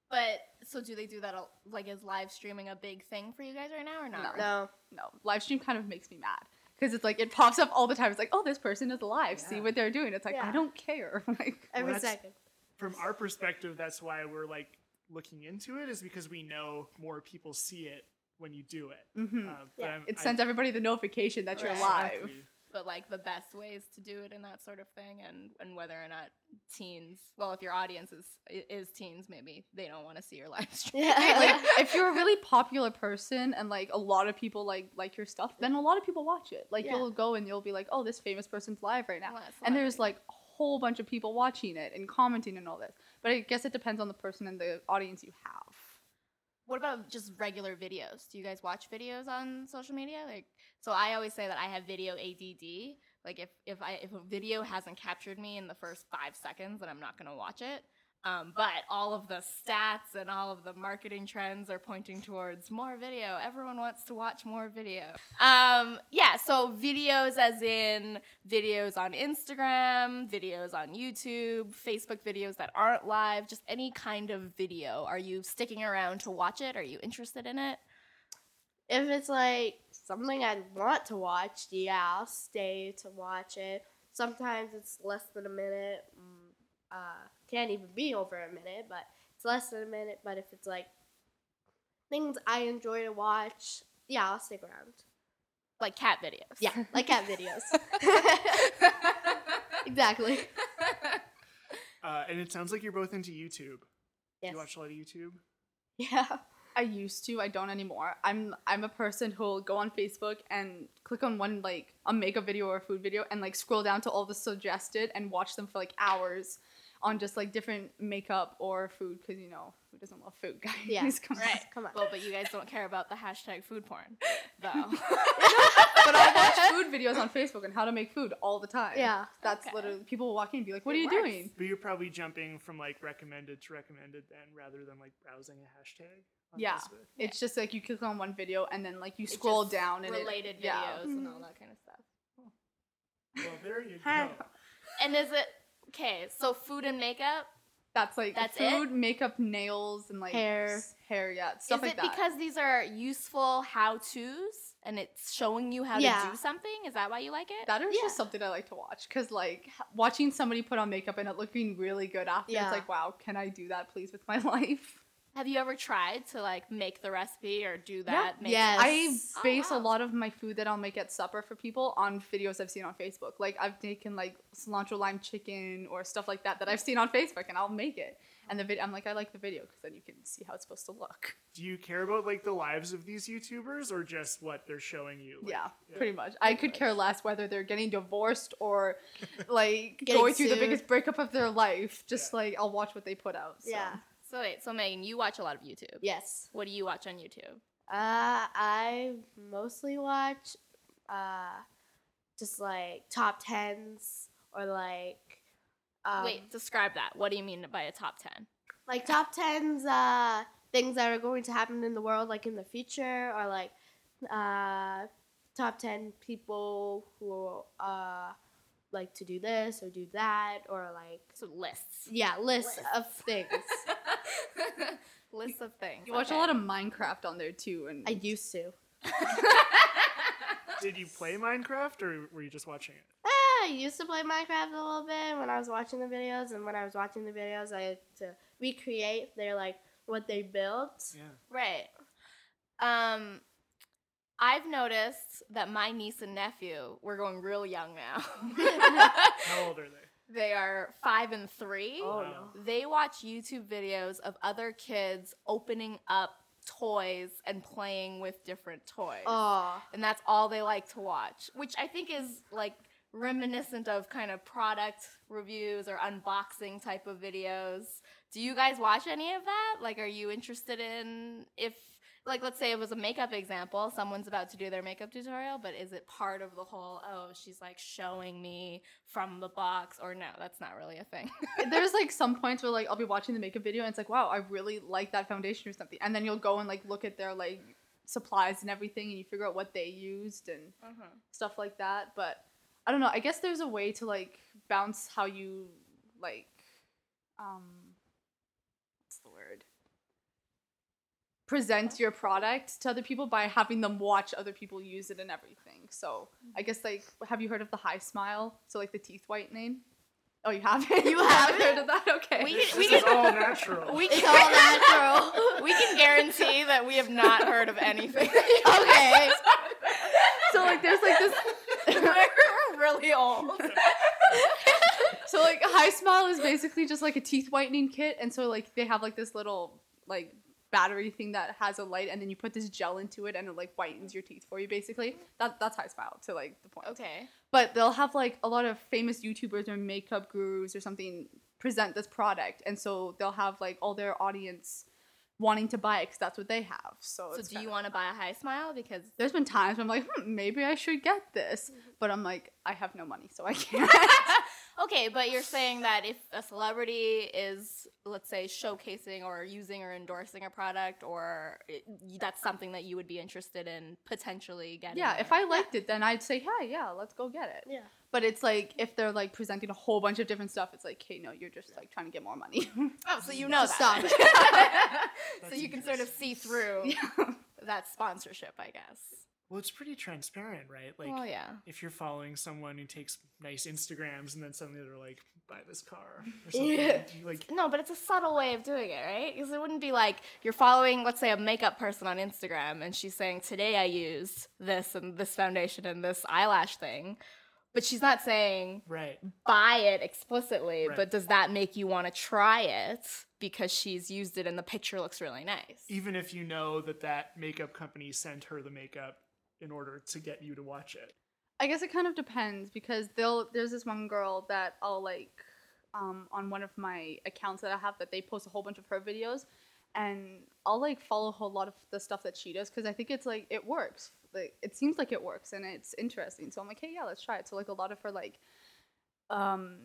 Speaker 2: But so do they do that? a- Like, is live streaming a big thing for you guys right now, or not?
Speaker 3: No.
Speaker 4: no.
Speaker 3: no, live stream kind of makes me mad because it's like it pops up all the time. It's like, oh, this person is live. See
Speaker 1: Yeah.
Speaker 3: what they're doing. It's like I don't care. like,
Speaker 4: Every
Speaker 1: that's-
Speaker 4: second.
Speaker 1: From our perspective, that's why we're like looking into it, is because we know more people see it when you do it.
Speaker 3: mhm.
Speaker 1: Uh, but
Speaker 4: Yeah.
Speaker 1: I'm-
Speaker 3: it
Speaker 1: I-
Speaker 3: sends everybody the notification that you're
Speaker 2: Right.
Speaker 3: live.
Speaker 1: Exactly.
Speaker 2: But like the best ways to do it and that sort of thing, and and whether or not teens. Well, if your audience is is teens, maybe they don't want to see your live stream.
Speaker 4: Yeah.
Speaker 3: like if you're a really popular person and like a lot of people like like your stuff, then a lot of people watch it. Like
Speaker 4: Yeah.
Speaker 3: you'll go and you'll be like, oh, this famous person's live right now,
Speaker 2: Well,
Speaker 3: and there's like a whole bunch of people watching it and commenting and all this. But I guess it depends on the person and the audience you have.
Speaker 2: What about just regular videos? Do you guys watch videos on social media? Like, so I always say that I have video ADD. Like, if if I if a video hasn't captured me in the first five seconds, then I'm not gonna watch it. Um, but all of the stats and all of the marketing trends are pointing towards more video. Everyone wants to watch more video. Um, yeah, so videos as in videos on Instagram, videos on YouTube, Facebook videos that aren't live, just any kind of video. Are you sticking around to watch it? Are you interested in it?
Speaker 4: If it's like something I want to watch, yeah, I'll stay to watch it. Sometimes it's less than a minute. mm, Uh, can't even be over a minute, but it's less than a minute. But if it's like things I enjoy to watch, yeah, I'll stick around.
Speaker 2: Like cat videos.
Speaker 4: Yeah, like cat videos. exactly.
Speaker 1: Uh, and it sounds like you're both into YouTube.
Speaker 4: Yes.
Speaker 1: You watch a lot of YouTube.
Speaker 4: Yeah.
Speaker 3: I used to. I don't anymore. I'm I'm a person who'll go on Facebook and click on one like a makeup video or a food video and like scroll down to all the suggested and watch them for like hours on just like different makeup or food because you know who doesn't love food, guys?
Speaker 4: Yeah.
Speaker 3: Come on.
Speaker 2: Right.
Speaker 4: Come on.
Speaker 2: Well, but you guys don't care about the hashtag food porn, though.
Speaker 3: But I watch food videos on Facebook and how to make food all the time.
Speaker 4: Yeah.
Speaker 3: That's
Speaker 2: Okay.
Speaker 3: literally people will walk in and be like, "What
Speaker 2: It
Speaker 3: are you
Speaker 2: works.
Speaker 3: doing?"
Speaker 1: But you're probably jumping from like recommended to recommended then rather than like browsing a hashtag.
Speaker 3: Yeah.
Speaker 1: Facebook.
Speaker 3: It's just like you click on one video and then like you
Speaker 2: It's
Speaker 3: scroll down and it-
Speaker 2: related videos
Speaker 3: yeah.
Speaker 2: and all mm-hmm. that kind of stuff.
Speaker 1: Well, there you
Speaker 4: Hi.
Speaker 1: go.
Speaker 2: And is it okay? So food and makeup.
Speaker 3: That's like
Speaker 2: That's
Speaker 3: food, makeup, nails, and like
Speaker 4: Hair.
Speaker 3: s- hair, yeah, stuff
Speaker 2: is
Speaker 3: like
Speaker 2: it
Speaker 3: that.
Speaker 2: because these are useful how tos and it's showing you how
Speaker 4: Yeah.
Speaker 2: to do something? Is that why you like it?
Speaker 3: that is
Speaker 4: Yeah.
Speaker 3: just something I like to watch because like h- watching somebody put on makeup and it looking really good after,
Speaker 4: Yeah.
Speaker 3: it's like, wow, can I do that please with my life?
Speaker 2: Have you ever tried to like make the recipe or do that? make
Speaker 4: Yes.
Speaker 3: I
Speaker 2: Oh,
Speaker 3: base
Speaker 2: wow.
Speaker 3: a lot of my food that I'll make at supper for people on videos I've seen on Facebook. Like I've taken like cilantro lime chicken or stuff like that that I've seen on Facebook, and I'll make it. And the video, I'm like, I like the video because then you can see how it's supposed to look.
Speaker 1: Do you care about like the lives of these YouTubers or just what they're showing you? Like,
Speaker 3: yeah, pretty much. I could care less whether they're getting divorced or like going through the biggest breakup of their life. Just like I'll watch what they put out. so.
Speaker 4: Yeah.
Speaker 2: So wait, so Megan, you watch a lot of YouTube.
Speaker 4: Yes.
Speaker 2: What do you watch on YouTube?
Speaker 4: Uh, I mostly watch uh, just like top tens or like um,
Speaker 2: wait, describe that. What do you mean by a top ten?
Speaker 4: like top tens uh things that are going to happen in the world like in the future or like uh top 10 people who uh like to do this or do that or like
Speaker 2: So lists.
Speaker 4: yeah lists
Speaker 2: Lists.
Speaker 4: of things
Speaker 2: lists of things.
Speaker 3: You watch a lot of Minecraft on there too, and
Speaker 4: i used to
Speaker 1: Did you play Minecraft or were you just watching it?
Speaker 4: Ah, I used to play Minecraft a little bit when I was watching the videos, and when I was watching the videos, I had to recreate their like what they built.
Speaker 1: Yeah.
Speaker 2: Right. Um, I've noticed that my niece and nephew, we're going real young now.
Speaker 1: How old are they?
Speaker 2: They are five and three.
Speaker 4: Oh no!
Speaker 2: They watch YouTube videos of other kids opening up toys and playing with different toys.
Speaker 4: Oh,
Speaker 2: and that's all they like to watch, which I think is like reminiscent of kind of product reviews or unboxing type of videos. Do you guys watch any of that? Like, are you interested in if, like, let's say it was a makeup example, someone's about to do their makeup tutorial, but is it part of the whole, oh, she's like showing me from the box, or no, that's not really a thing?
Speaker 3: there's like some points where like I'll be watching the makeup video and it's like, wow, I really like that foundation or something, and then you'll go and like look at their like supplies and everything, and you figure out what they used and stuff like that. But I don't know. I guess there's a way to like bounce how you like, um, what's the word? Present your product to other people by having them watch other people use it and everything. So I guess like, have you heard of the HiSmile? So like the teeth whitening. Oh, you haven't.
Speaker 4: You
Speaker 3: haven't
Speaker 4: haven't?
Speaker 3: heard of that? Okay.
Speaker 2: We
Speaker 1: This,
Speaker 2: can- we
Speaker 1: this is
Speaker 2: can-
Speaker 1: all natural.
Speaker 2: We
Speaker 4: it's
Speaker 2: can,
Speaker 4: all natural.
Speaker 2: we can guarantee that we have not heard of anything.
Speaker 4: okay.
Speaker 3: so like there's like this.
Speaker 2: We're really old.
Speaker 3: So like HiSmile is basically just like a teeth whitening kit, and so like they have like this little like battery thing that has a light, and then you put this gel into it, and it like whitens your teeth for you. Basically, that that's HiSmile to like the point.
Speaker 2: Okay.
Speaker 3: But they'll have like a lot of famous YouTubers or makeup gurus or something present this product, and so they'll have like all their audience wanting to buy it because that's what they have. So,
Speaker 2: So do you want to buy a HiSmile? Because
Speaker 3: There's been times where I'm like, hmm, maybe I should get this, but I'm like, I have no money, so I can't.
Speaker 2: okay, but you're saying that if a celebrity is, let's say, showcasing or using or endorsing a product, or eh, it, that's something that you would be interested in potentially getting.
Speaker 3: Yeah,
Speaker 2: or-
Speaker 3: if I liked it, then I'd say, hey, yeah, let's go get it.
Speaker 4: Yeah.
Speaker 3: But it's like if they're like presenting a whole bunch of different stuff, it's like, hey, no, you're just like trying to get more money.
Speaker 2: Oh, so you know
Speaker 4: Just
Speaker 2: that. so you can sort of see through that sponsorship, I guess.
Speaker 1: Well, it's pretty transparent, right? Like,
Speaker 2: oh yeah.
Speaker 1: if you're following someone who takes nice Instagrams and then suddenly they're like, buy this car or something,
Speaker 4: Yeah.
Speaker 1: like,
Speaker 2: No, but it's a subtle way of doing it, right? Because it wouldn't be like you're following, let's say, a makeup person on Instagram and she's saying, Today I used this and this foundation and this eyelash thing. But she's not saying
Speaker 1: right.
Speaker 2: buy it explicitly,
Speaker 1: Right.
Speaker 2: but does that make you want to try it because she's used it and the picture looks really nice.
Speaker 1: Even if you know that that makeup company sent her the makeup in order to get you to watch it.
Speaker 3: I guess it kind of depends because they'll there's this one girl that I'll like um, on one of my accounts that I have that they post a whole bunch of her videos and I'll like follow a lot of the stuff that she does because I think it's like it works. Like it seems like it works and it's interesting. So I'm like, hey, yeah, let's try it. So like a lot of her like um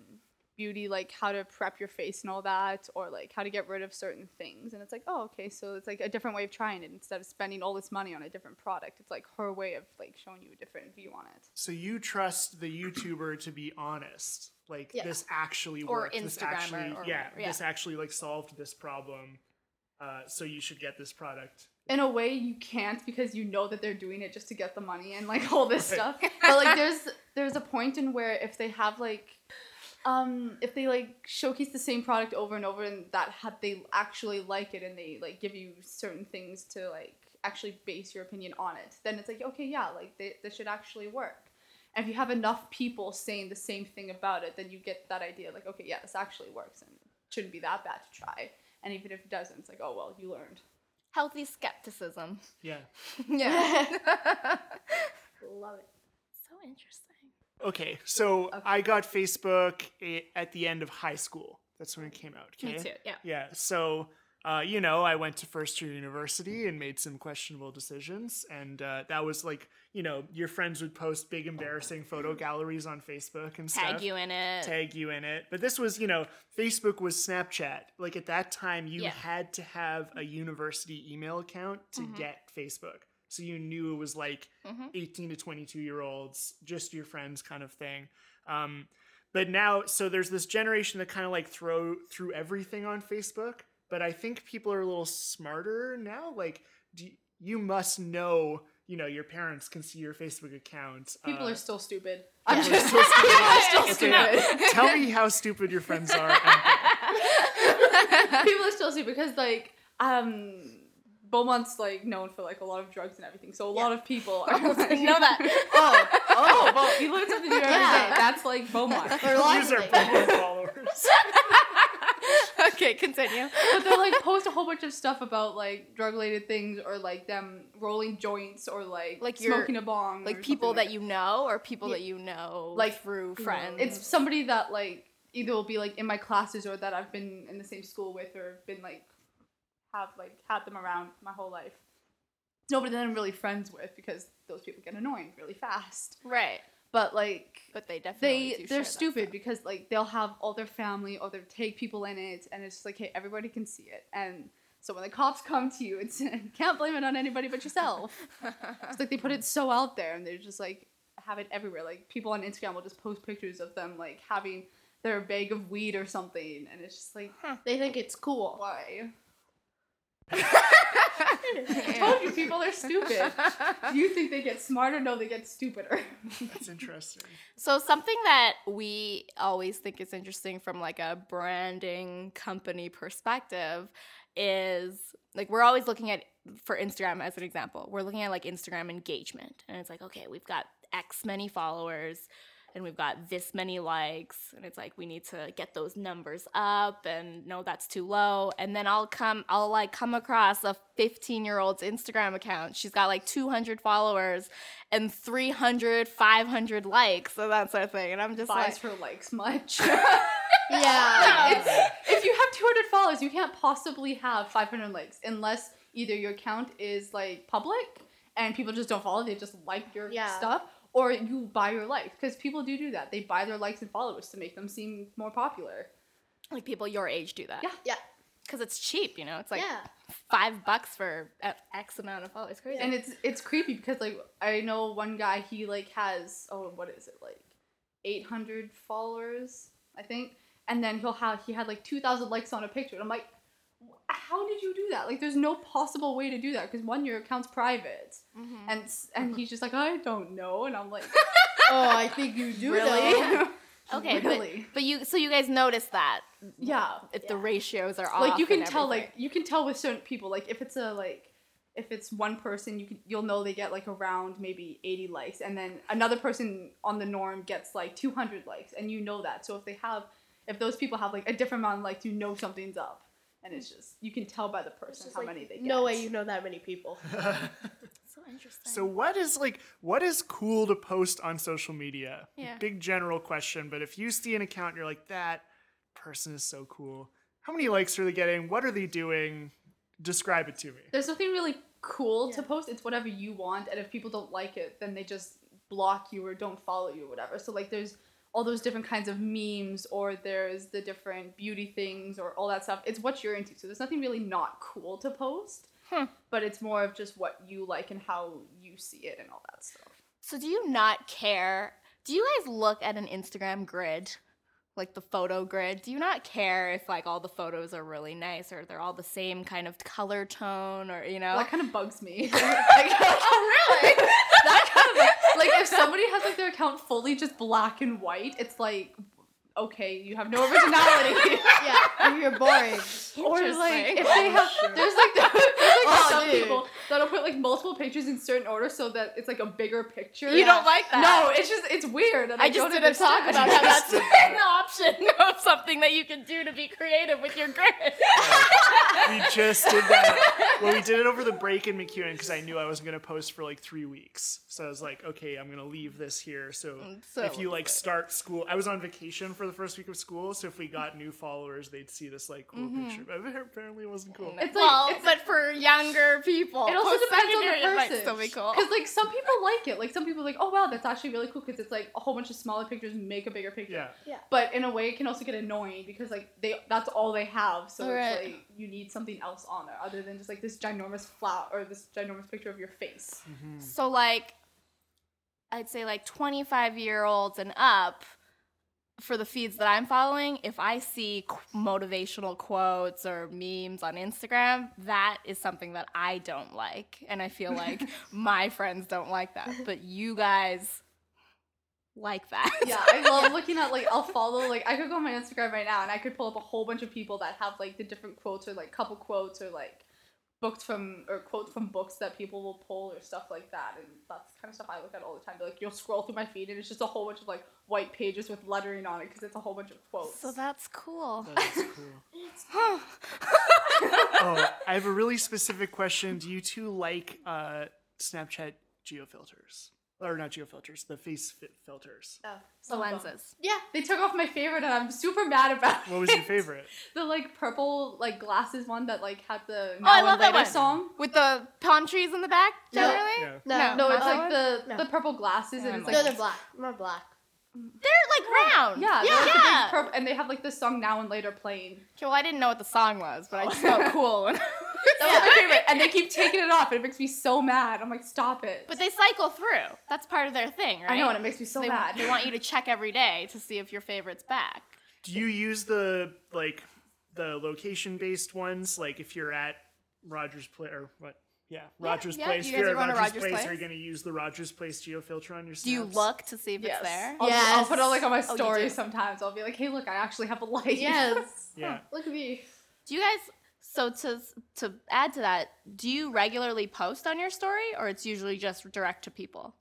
Speaker 3: beauty like how to prep your face and all that or like how to get rid of certain things and it's like oh okay so it's like a different way of trying it instead of spending all this money on a different product it's like her way of like showing you a different view on it
Speaker 1: So you trust the YouTuber to be honest. Like
Speaker 4: Yeah.
Speaker 1: this actually
Speaker 2: Or
Speaker 1: worked. this actually
Speaker 2: or
Speaker 1: yeah,
Speaker 2: yeah.
Speaker 1: this actually like solved this problem. Uh, so you should get this product.
Speaker 3: in a way you can't because you know that they're doing it just to get the money and like all this
Speaker 1: Right.
Speaker 3: stuff but like there's there's a point in where if they have like um if they like showcase the same product over and over and that ha- they actually like it and they like give you certain things to like actually base your opinion on it then it's like okay yeah like they, this should actually work and if you have enough people saying the same thing about it then you get that idea like okay yeah this actually works and shouldn't be that bad to try and even if it doesn't it's like oh well you learned
Speaker 2: Healthy skepticism.
Speaker 1: Yeah.
Speaker 2: Yeah.
Speaker 4: Love it.
Speaker 2: so interesting.
Speaker 1: Okay, so I got Facebook at the end of high school. That's when it came out. Okay.
Speaker 2: Me too. Yeah.
Speaker 1: Yeah. So, uh, you know, I went to first year university and made some questionable decisions, and uh, that was like, you know, your friends would post big embarrassing photo galleries on Facebook and
Speaker 2: Tag
Speaker 1: stuff.
Speaker 2: you in it.
Speaker 1: Tag you in it. But this was, you know, Facebook was Snapchat. Like at that time, you
Speaker 2: Yeah.
Speaker 1: had to have a university email account to
Speaker 2: Mhm.
Speaker 1: get Facebook. So you knew it was like
Speaker 2: Mhm.
Speaker 1: 18 to 22 year olds, just your friends kind of thing. Um, but now, so there's this generation that kind of like throw through everything on Facebook. But I think people are a little smarter now. Like, do you, must know, you know, your parents can see your Facebook account.
Speaker 3: People
Speaker 1: Uh,
Speaker 3: are still stupid. I'm just
Speaker 1: still stupid.
Speaker 3: still stupid.
Speaker 1: Tell me how stupid your friends are.
Speaker 3: people are still stupid because like um Beaumont's like known for like a lot of drugs and everything. So a lot of people are like,
Speaker 2: know that.
Speaker 3: oh, oh, well, you learn something new every day.
Speaker 4: Yeah.
Speaker 3: That's like Beaumont.
Speaker 4: Or
Speaker 1: These are
Speaker 4: Lively.
Speaker 1: Pokemon followers.
Speaker 2: okay, continue.
Speaker 3: but they'll like post a whole bunch of stuff about like drug related things or like them rolling joints or like
Speaker 2: Like your-
Speaker 3: smoking a bong.
Speaker 2: Like people
Speaker 3: something
Speaker 2: that you know or people
Speaker 3: Yeah.
Speaker 2: that you know
Speaker 3: Like,
Speaker 2: through friends.
Speaker 3: It's somebody that like either will be like in my classes or that I've been in the same school with or been like have like had them around my whole life. It's nobody that I'm really friends with because those people get annoying really fast.
Speaker 2: right.
Speaker 3: But like
Speaker 2: But they definitely
Speaker 3: they they're stupid because like they'll have all their family or they'll take people in it and it's just like hey everybody can see it and so when the cops come to you it's you can't blame it on anybody but yourself. It's like they put it so out there and they're just like have it everywhere. Like people on Instagram will just post pictures of them like having their bag of weed or something, and it's just like
Speaker 4: They think it's cool.
Speaker 3: why? I told you people are stupid. You think they get smarter? No, they get stupider.
Speaker 1: That's interesting.
Speaker 2: So something that we always think is interesting from like a branding company perspective is like we're always looking at for Instagram as an example. We're looking at like Instagram engagement and it's like okay, we've got X many followers and we've got this many likes and it's like we need to get those numbers up and no that's too low and then I'll come I'll like come across a 15 year old's Instagram account she's got like 200 followers and 300 500 likes and that sort of thing and I'm just
Speaker 3: Buys
Speaker 2: like
Speaker 3: for likes much.
Speaker 4: Yeah.
Speaker 3: it's, if you have 200 followers, you can't possibly have 500 likes unless either your account is like public and people just don't follow, they just like your
Speaker 4: Yeah.
Speaker 3: stuff, or you buy your likes because people do do that. They buy their likes and followers to make them seem more popular.
Speaker 2: like people your age do that
Speaker 3: Yeah.
Speaker 4: Yeah.
Speaker 2: because it's cheap you know it's like
Speaker 4: yeah.
Speaker 2: five bucks for X amount of followers crazy
Speaker 3: And it's it's creepy because like I know one guy he like has oh what is it like 800 followers I think and then he'll have he had like 2000 likes on a picture and I'm like "Wh- how did you do that? Like there's no possible way to do that because one your account's private.
Speaker 2: Mhm.
Speaker 3: and and he's just like I don't know and I'm like
Speaker 4: Oh, I think you do
Speaker 3: really?
Speaker 2: okay
Speaker 3: really?
Speaker 2: but, but you so you guys notice that
Speaker 3: yeah.
Speaker 2: if the ratios are off
Speaker 3: like you can tell
Speaker 2: everything.
Speaker 3: like you can tell with certain people like if it's a like if it's one person you can you'll know they get like around maybe 80 likes and then another person on the norm gets like 200 likes and you know that. So if they have if those people have like a different amount of likes you know something's up and it's just you can tell by the person how
Speaker 4: like,
Speaker 3: many they get.
Speaker 4: no way you know that many people.
Speaker 2: So interesting.
Speaker 1: So what is like what is cool to post on social media?
Speaker 2: Yeah.
Speaker 1: Big general question, but if you see an account you're like that person is so cool. How many likes are they getting? What are they doing? Describe it to me.
Speaker 3: There's nothing really cool to post. It's whatever you want, and if people don't like it, then they just block you or don't follow you or whatever. So like there's all those different kinds of memes or there's the different beauty things or all that stuff. It's what you're into. So there's nothing really not cool to post.
Speaker 2: Hmm.
Speaker 3: But it's more of just what you like and how you see it and all that stuff.
Speaker 2: So do you not care? Do you guys look at an Instagram grid? Like the photo grid? Do you not care if like all the photos are really nice or they're all the same kind of color tone or you know?
Speaker 3: That kind of bugs me.
Speaker 2: Like, oh really?
Speaker 3: like if somebody has like their account fully just black and white, it's like okay, you have no originality.
Speaker 4: yeah, you're boring.
Speaker 3: or like if they have
Speaker 1: Sure.
Speaker 3: there's like there's like
Speaker 4: Oh,
Speaker 3: some
Speaker 4: dude.
Speaker 3: people that'll put like multiple pictures in certain order so that it's like a bigger picture.
Speaker 2: You don't like that?
Speaker 3: No, it's just it's weird. And I,
Speaker 2: I just
Speaker 3: don't
Speaker 2: didn't talk about how that's
Speaker 1: Just
Speaker 2: an option of something that you can do to be creative with your grid.
Speaker 1: we just did that. Well, we did it over the break in MacEwan because I knew I wasn't going to post for like three weeks. So I was like, okay, I'm going to leave this here. So,
Speaker 2: Mm, so
Speaker 1: if you like start school, I was on vacation for the first week of school. So if we got new followers, they'd see this like cool
Speaker 2: Mm-hmm.
Speaker 1: picture. But apparently it wasn't cool.
Speaker 3: It's like-
Speaker 2: well,
Speaker 3: it's-
Speaker 2: but for younger people,
Speaker 3: It also depends on
Speaker 2: Post-secondary,
Speaker 3: the
Speaker 2: it might
Speaker 3: person.
Speaker 2: still be cool.
Speaker 3: Because like some people like it. Like some people are like, oh wow, that's actually really cool because it's like a whole bunch of smaller pictures make a bigger picture.
Speaker 1: Yeah. yeah.
Speaker 3: But in a way, it can also get annoying because like they that's all they have. So
Speaker 2: Right.
Speaker 3: it's like you need something else on there other than just like this ginormous flat or this ginormous picture of your face.
Speaker 1: Mhm.
Speaker 2: So like I'd say like 25 year olds and up for the feeds that I'm following, if I see qu- motivational quotes or memes on Instagram, that is something that I don't like. And I feel like my friends don't like that. But you guys like that.
Speaker 3: Yeah, I love looking at like I'll follow like I could go on my Instagram right now and I could pull up a whole bunch of people that have like the different quotes or like couple quotes or like books from or quotes from books that people will pull or stuff like that and that's kind of stuff I look at all the time. But, like you'll scroll through my feed and it's just a whole bunch of like white pages with lettering on it because it's a whole bunch of quotes.
Speaker 2: So that's cool.
Speaker 1: That is cool. oh, I have a really specific question. Do you two like uh, Snapchat geofilters? Or not geofilters, the face fit filters.
Speaker 4: Oh.
Speaker 2: the lenses.
Speaker 3: Yeah, they took off my favorite and I'm super mad about it.
Speaker 1: What was your favorite?
Speaker 3: the like purple like glasses one that like had the
Speaker 2: Oh, I love that one.
Speaker 3: song.
Speaker 2: With the palm trees in the back,
Speaker 3: No.
Speaker 2: generally?
Speaker 1: Yeah.
Speaker 4: No,
Speaker 2: No.
Speaker 3: No, it's like
Speaker 2: one?
Speaker 3: the
Speaker 4: No.
Speaker 3: the purple glasses
Speaker 2: Yeah,
Speaker 3: and it's like
Speaker 4: no, they're black. More black. Mm.
Speaker 2: They're like round.
Speaker 3: Yeah, they're
Speaker 2: yeah.
Speaker 3: like the big purple, and they have like the song now and later playing.
Speaker 2: Okay, well, I didn't know what the song was, but I just oh. felt cool. when-
Speaker 3: That was my favorite, and they keep taking it off, and it makes me so mad. I'm like, stop it.
Speaker 2: but they cycle through. That's part of their thing, right?
Speaker 3: I know, and it makes me so
Speaker 2: they,
Speaker 3: mad.
Speaker 2: They want you to check every day to see if your favorite's back.
Speaker 1: Do you use the like the location based ones? Like if you're at Rogers Place or what? Yeah, Rogers
Speaker 2: yeah,
Speaker 1: Place.
Speaker 2: you
Speaker 1: If
Speaker 2: guys
Speaker 1: you're at
Speaker 2: going
Speaker 1: Rogers,
Speaker 2: Rogers
Speaker 1: Place,
Speaker 2: Place?
Speaker 1: are you going to use the Rogers Place geofilter on your snaps?
Speaker 2: Do you look to see if
Speaker 3: yes.
Speaker 2: it's there?
Speaker 3: I'll, I'll put it like on my
Speaker 2: Oh,
Speaker 3: stories sometimes. I'll be like, hey, look, I actually have a light.
Speaker 4: Yes.
Speaker 1: Yeah.
Speaker 4: Look at me.
Speaker 2: Do you guys? So to to add to that, do you regularly post on your story, or it's usually just direct to people?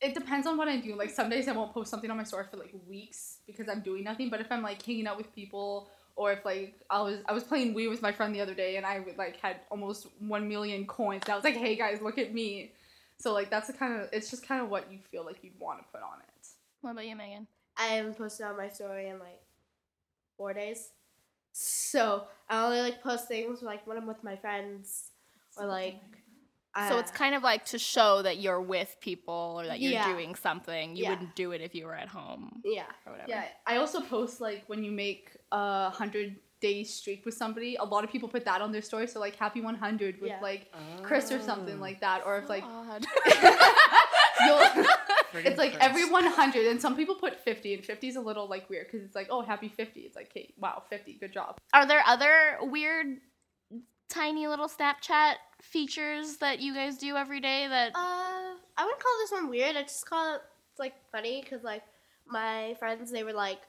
Speaker 3: it depends on what I do. Like some days I won't post something on my story for like weeks because I'm doing nothing. But if I'm like hanging out with people, or if like I was I was playing Wii with my friend the other day and I like had almost one million coins. And I was like, hey guys, look at me. So like that's the kind of it's just kind of what you feel like you'd want to put on it.
Speaker 2: What about you, Megan?
Speaker 4: I haven't posted on my story in like four days. So I only like post things like when I'm with my friends or like.
Speaker 2: so
Speaker 4: uh,
Speaker 2: it's kind of like to show that you're with people or that you're
Speaker 4: Yeah.
Speaker 2: doing something. You
Speaker 4: Yeah.
Speaker 2: wouldn't do it if you were at home
Speaker 4: yeah.
Speaker 2: or whatever.
Speaker 3: Yeah, I also post like when you make a hundred day streak with somebody. A lot of people put that on their story. So like happy one hundred with
Speaker 4: Yeah.
Speaker 3: like Chris or something
Speaker 1: Ah.
Speaker 3: like that, or if like
Speaker 2: Odd.
Speaker 3: you'll.
Speaker 1: Friggin'
Speaker 3: It's like
Speaker 1: Chris.
Speaker 3: every 100, and some people put 50, and 50 is a little like weird because it's like, oh, happy 50. It's like, okay, wow, 50, good job.
Speaker 2: Are there other weird, tiny little Snapchat features that you guys do every day that?
Speaker 4: Uh, I wouldn't call this one weird. I just call it like funny because like my friends they were like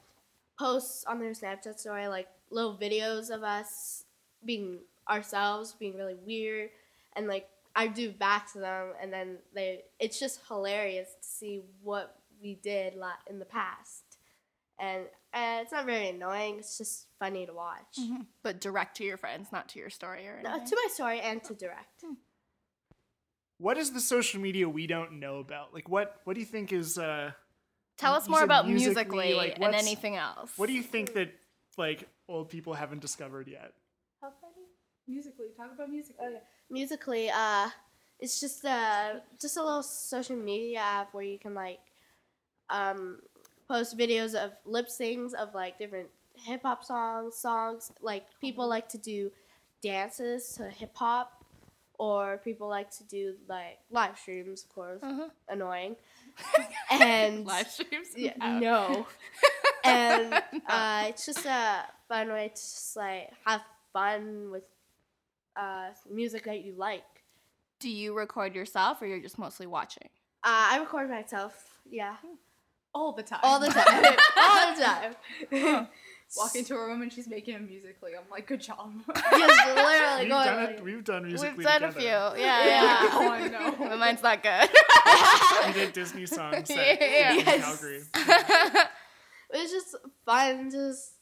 Speaker 4: posts on their Snapchat story like little videos of us being ourselves, being really weird, and like I do back to them, and then they it's just hilarious to see what we did la- in the past, and uh, it's not very annoying. It's just funny to watch.
Speaker 2: But direct to your friends, not to your story or
Speaker 4: No, to my story and to direct.
Speaker 1: What is the social media we don't know about? Like what what do you think is uh
Speaker 2: Tell us more about
Speaker 1: Musical.ly,
Speaker 2: Musical.ly,
Speaker 1: like,
Speaker 2: and anything else.
Speaker 1: what do you think that like old people haven't discovered yet?
Speaker 4: How funny.
Speaker 3: Musical.ly, talk about music.
Speaker 4: Musical.ly, uh, it's just uh, just a little social media app where you can like um, post videos of lip syncs of like different hip hop songs, songs like people like to do dances to hip hop, or people like to do like live streams, of course,
Speaker 2: Uh-huh.
Speaker 4: annoying, and
Speaker 2: Live streams?
Speaker 4: yeah,
Speaker 2: Oh.
Speaker 4: no, and uh, it's just a fun way to just like have fun with uh, music that you like.
Speaker 2: Do you record yourself or you're just mostly watching?
Speaker 4: Uh, I record myself. Yeah,
Speaker 3: All the time.
Speaker 4: all the time, all the time.
Speaker 3: Walk into a room and she's making a Musical.ly. I'm like, good job.
Speaker 4: Just literally
Speaker 1: We've
Speaker 4: going
Speaker 1: done
Speaker 4: like,
Speaker 1: it. We've done Musical.ly
Speaker 2: We've done a few. Yeah,
Speaker 4: Yeah.
Speaker 2: yeah.
Speaker 3: oh, I know.
Speaker 2: but mine's not good.
Speaker 1: We did Disney songs
Speaker 2: Yeah.
Speaker 1: at, in
Speaker 4: Yes.
Speaker 1: Calgary.
Speaker 4: it's just fun to just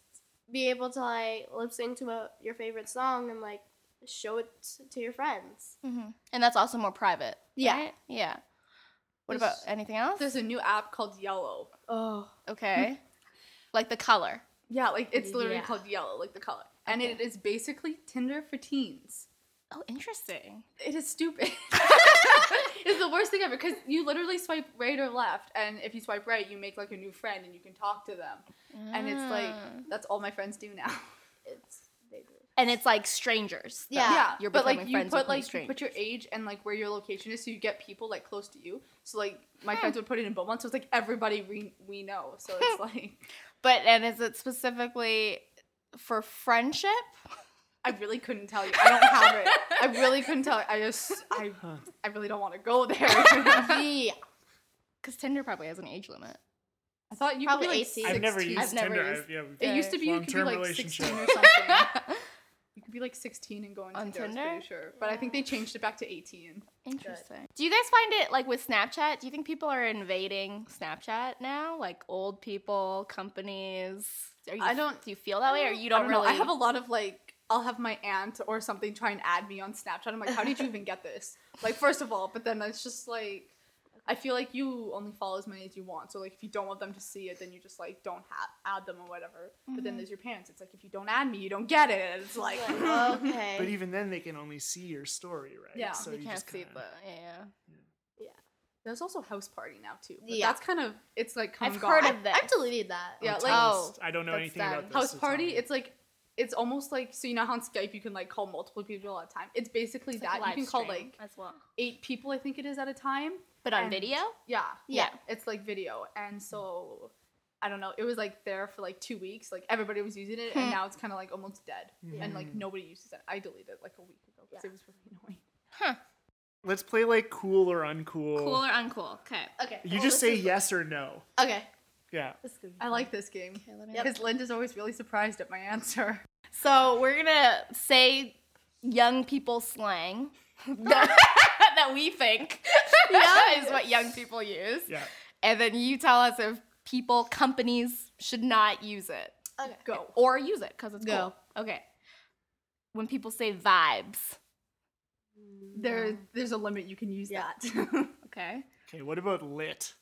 Speaker 4: be able to like lip sync to a, your favorite song and like show it to your friends.
Speaker 2: Mhm. And that's also more private.
Speaker 4: Yeah.
Speaker 2: right? Yeah. What
Speaker 3: There's-
Speaker 2: about anything else?
Speaker 3: There's a new app called Yellow.
Speaker 4: Oh,
Speaker 2: Okay. like the color.
Speaker 3: Yeah, like it's literally
Speaker 4: Yeah.
Speaker 3: called Yellow, like the color. And it is basically Tinder for teens.
Speaker 2: Oh, interesting.
Speaker 3: It is stupid. it's the worst thing ever because you literally swipe right or left, and if you swipe right, you make like a new friend and you can talk to them. And it's like
Speaker 2: Ah.
Speaker 3: that's all my friends do now.
Speaker 4: it's bigger.
Speaker 2: and it's like strangers.
Speaker 4: Yeah.
Speaker 3: yeah,
Speaker 2: You're
Speaker 3: but like
Speaker 2: becoming
Speaker 3: you
Speaker 2: friends
Speaker 3: put
Speaker 2: with new
Speaker 3: like you
Speaker 2: strangers.
Speaker 3: put your age and like where your location is, so you get people like close to you. So like my
Speaker 2: Hmm.
Speaker 3: friends would put it in Beaumont, so it's like everybody we we know. So it's like
Speaker 2: But and is it specifically for friendship?
Speaker 3: I really couldn't tell you. I don't have it. I really couldn't tell. You. I just I I really don't want to go there.
Speaker 4: yeah.
Speaker 2: Because Tinder probably has an age limit.
Speaker 3: I thought you
Speaker 4: Probably
Speaker 3: could be like
Speaker 4: 18.
Speaker 1: I've never used
Speaker 2: I've never
Speaker 1: Tinder.
Speaker 2: used-
Speaker 1: I've, yeah, we've-
Speaker 3: It used to be you could be like
Speaker 1: relationship.
Speaker 3: 16 or something. Be like 16 and go on, Tinder, I
Speaker 2: Tinder?
Speaker 3: pretty sure. But I think they changed it back to 18.
Speaker 2: Interesting. Do you guys find it like with Snapchat? Do you think people are invading Snapchat now? Like old people, companies? Are you,
Speaker 3: I don't-
Speaker 2: Do you feel that way, or you don't,
Speaker 3: don't
Speaker 2: really?
Speaker 3: know. I have a lot of like, I'll have my aunt or something try and add me on Snapchat. I'm like, how did you even get this? Like, first of all, but then it's just like, I feel like you only follow as many as you want. So like, if you don't want them to see it, then you just like don't ha- add them or whatever. But
Speaker 2: Mm-hmm.
Speaker 3: then there's your parents. It's like if you don't add me, you don't get it. It's like,
Speaker 4: Like, okay.
Speaker 1: But even then, they can only see your story, right?
Speaker 3: Yeah.
Speaker 1: so
Speaker 2: you
Speaker 1: you
Speaker 2: can't
Speaker 1: just
Speaker 2: see
Speaker 1: kinda-
Speaker 2: the yeah. yeah.
Speaker 3: there's also Houseparty now too. But
Speaker 4: Yeah.
Speaker 3: that's kind of it's like come
Speaker 2: I've
Speaker 3: and
Speaker 2: heard of this.
Speaker 4: I've deleted that.
Speaker 3: Yeah,
Speaker 1: Oh,
Speaker 3: like-
Speaker 1: tell.
Speaker 2: Oh,
Speaker 1: I don't know
Speaker 2: that's
Speaker 1: anything
Speaker 2: done.
Speaker 1: about this.
Speaker 3: Houseparty
Speaker 1: me.
Speaker 3: it's like it's almost like so you know how on skype you can like call multiple people at a time it's basically
Speaker 2: It's like
Speaker 3: that you can call like
Speaker 2: as well,
Speaker 3: eight people i think it is at a time
Speaker 2: but on
Speaker 3: and-
Speaker 2: video.
Speaker 3: yeah
Speaker 2: Yeah.
Speaker 3: it's like video and so i don't know it was like there for like two weeks like everybody was using it
Speaker 2: Hmm.
Speaker 3: and now it's kind of like almost dead and like nobody uses it i deleted it like a week ago because
Speaker 4: Yeah.
Speaker 3: it was really annoying
Speaker 2: Huh.
Speaker 1: Let's play like cool or uncool.
Speaker 2: Cool or uncool? Okay.
Speaker 4: Okay.
Speaker 1: You
Speaker 4: well,
Speaker 1: just say yes or no.
Speaker 4: Okay.
Speaker 1: Yeah.
Speaker 4: This is
Speaker 3: i like this game
Speaker 2: Okay. Let me.
Speaker 3: Because linda's always really surprised at my answer
Speaker 2: So we're gonna say young people slang that, that we think
Speaker 4: Yeah.
Speaker 2: is what young people use,
Speaker 1: Yeah.
Speaker 2: and then you tell us if people, companies should not use it
Speaker 4: Okay.
Speaker 3: go
Speaker 2: or use it because it's
Speaker 4: Go.
Speaker 2: cool. Okay. When people say vibes, mm.
Speaker 3: there there's a limit you can use
Speaker 4: Yeah.
Speaker 3: that
Speaker 2: okay.
Speaker 1: Okay. What about lit?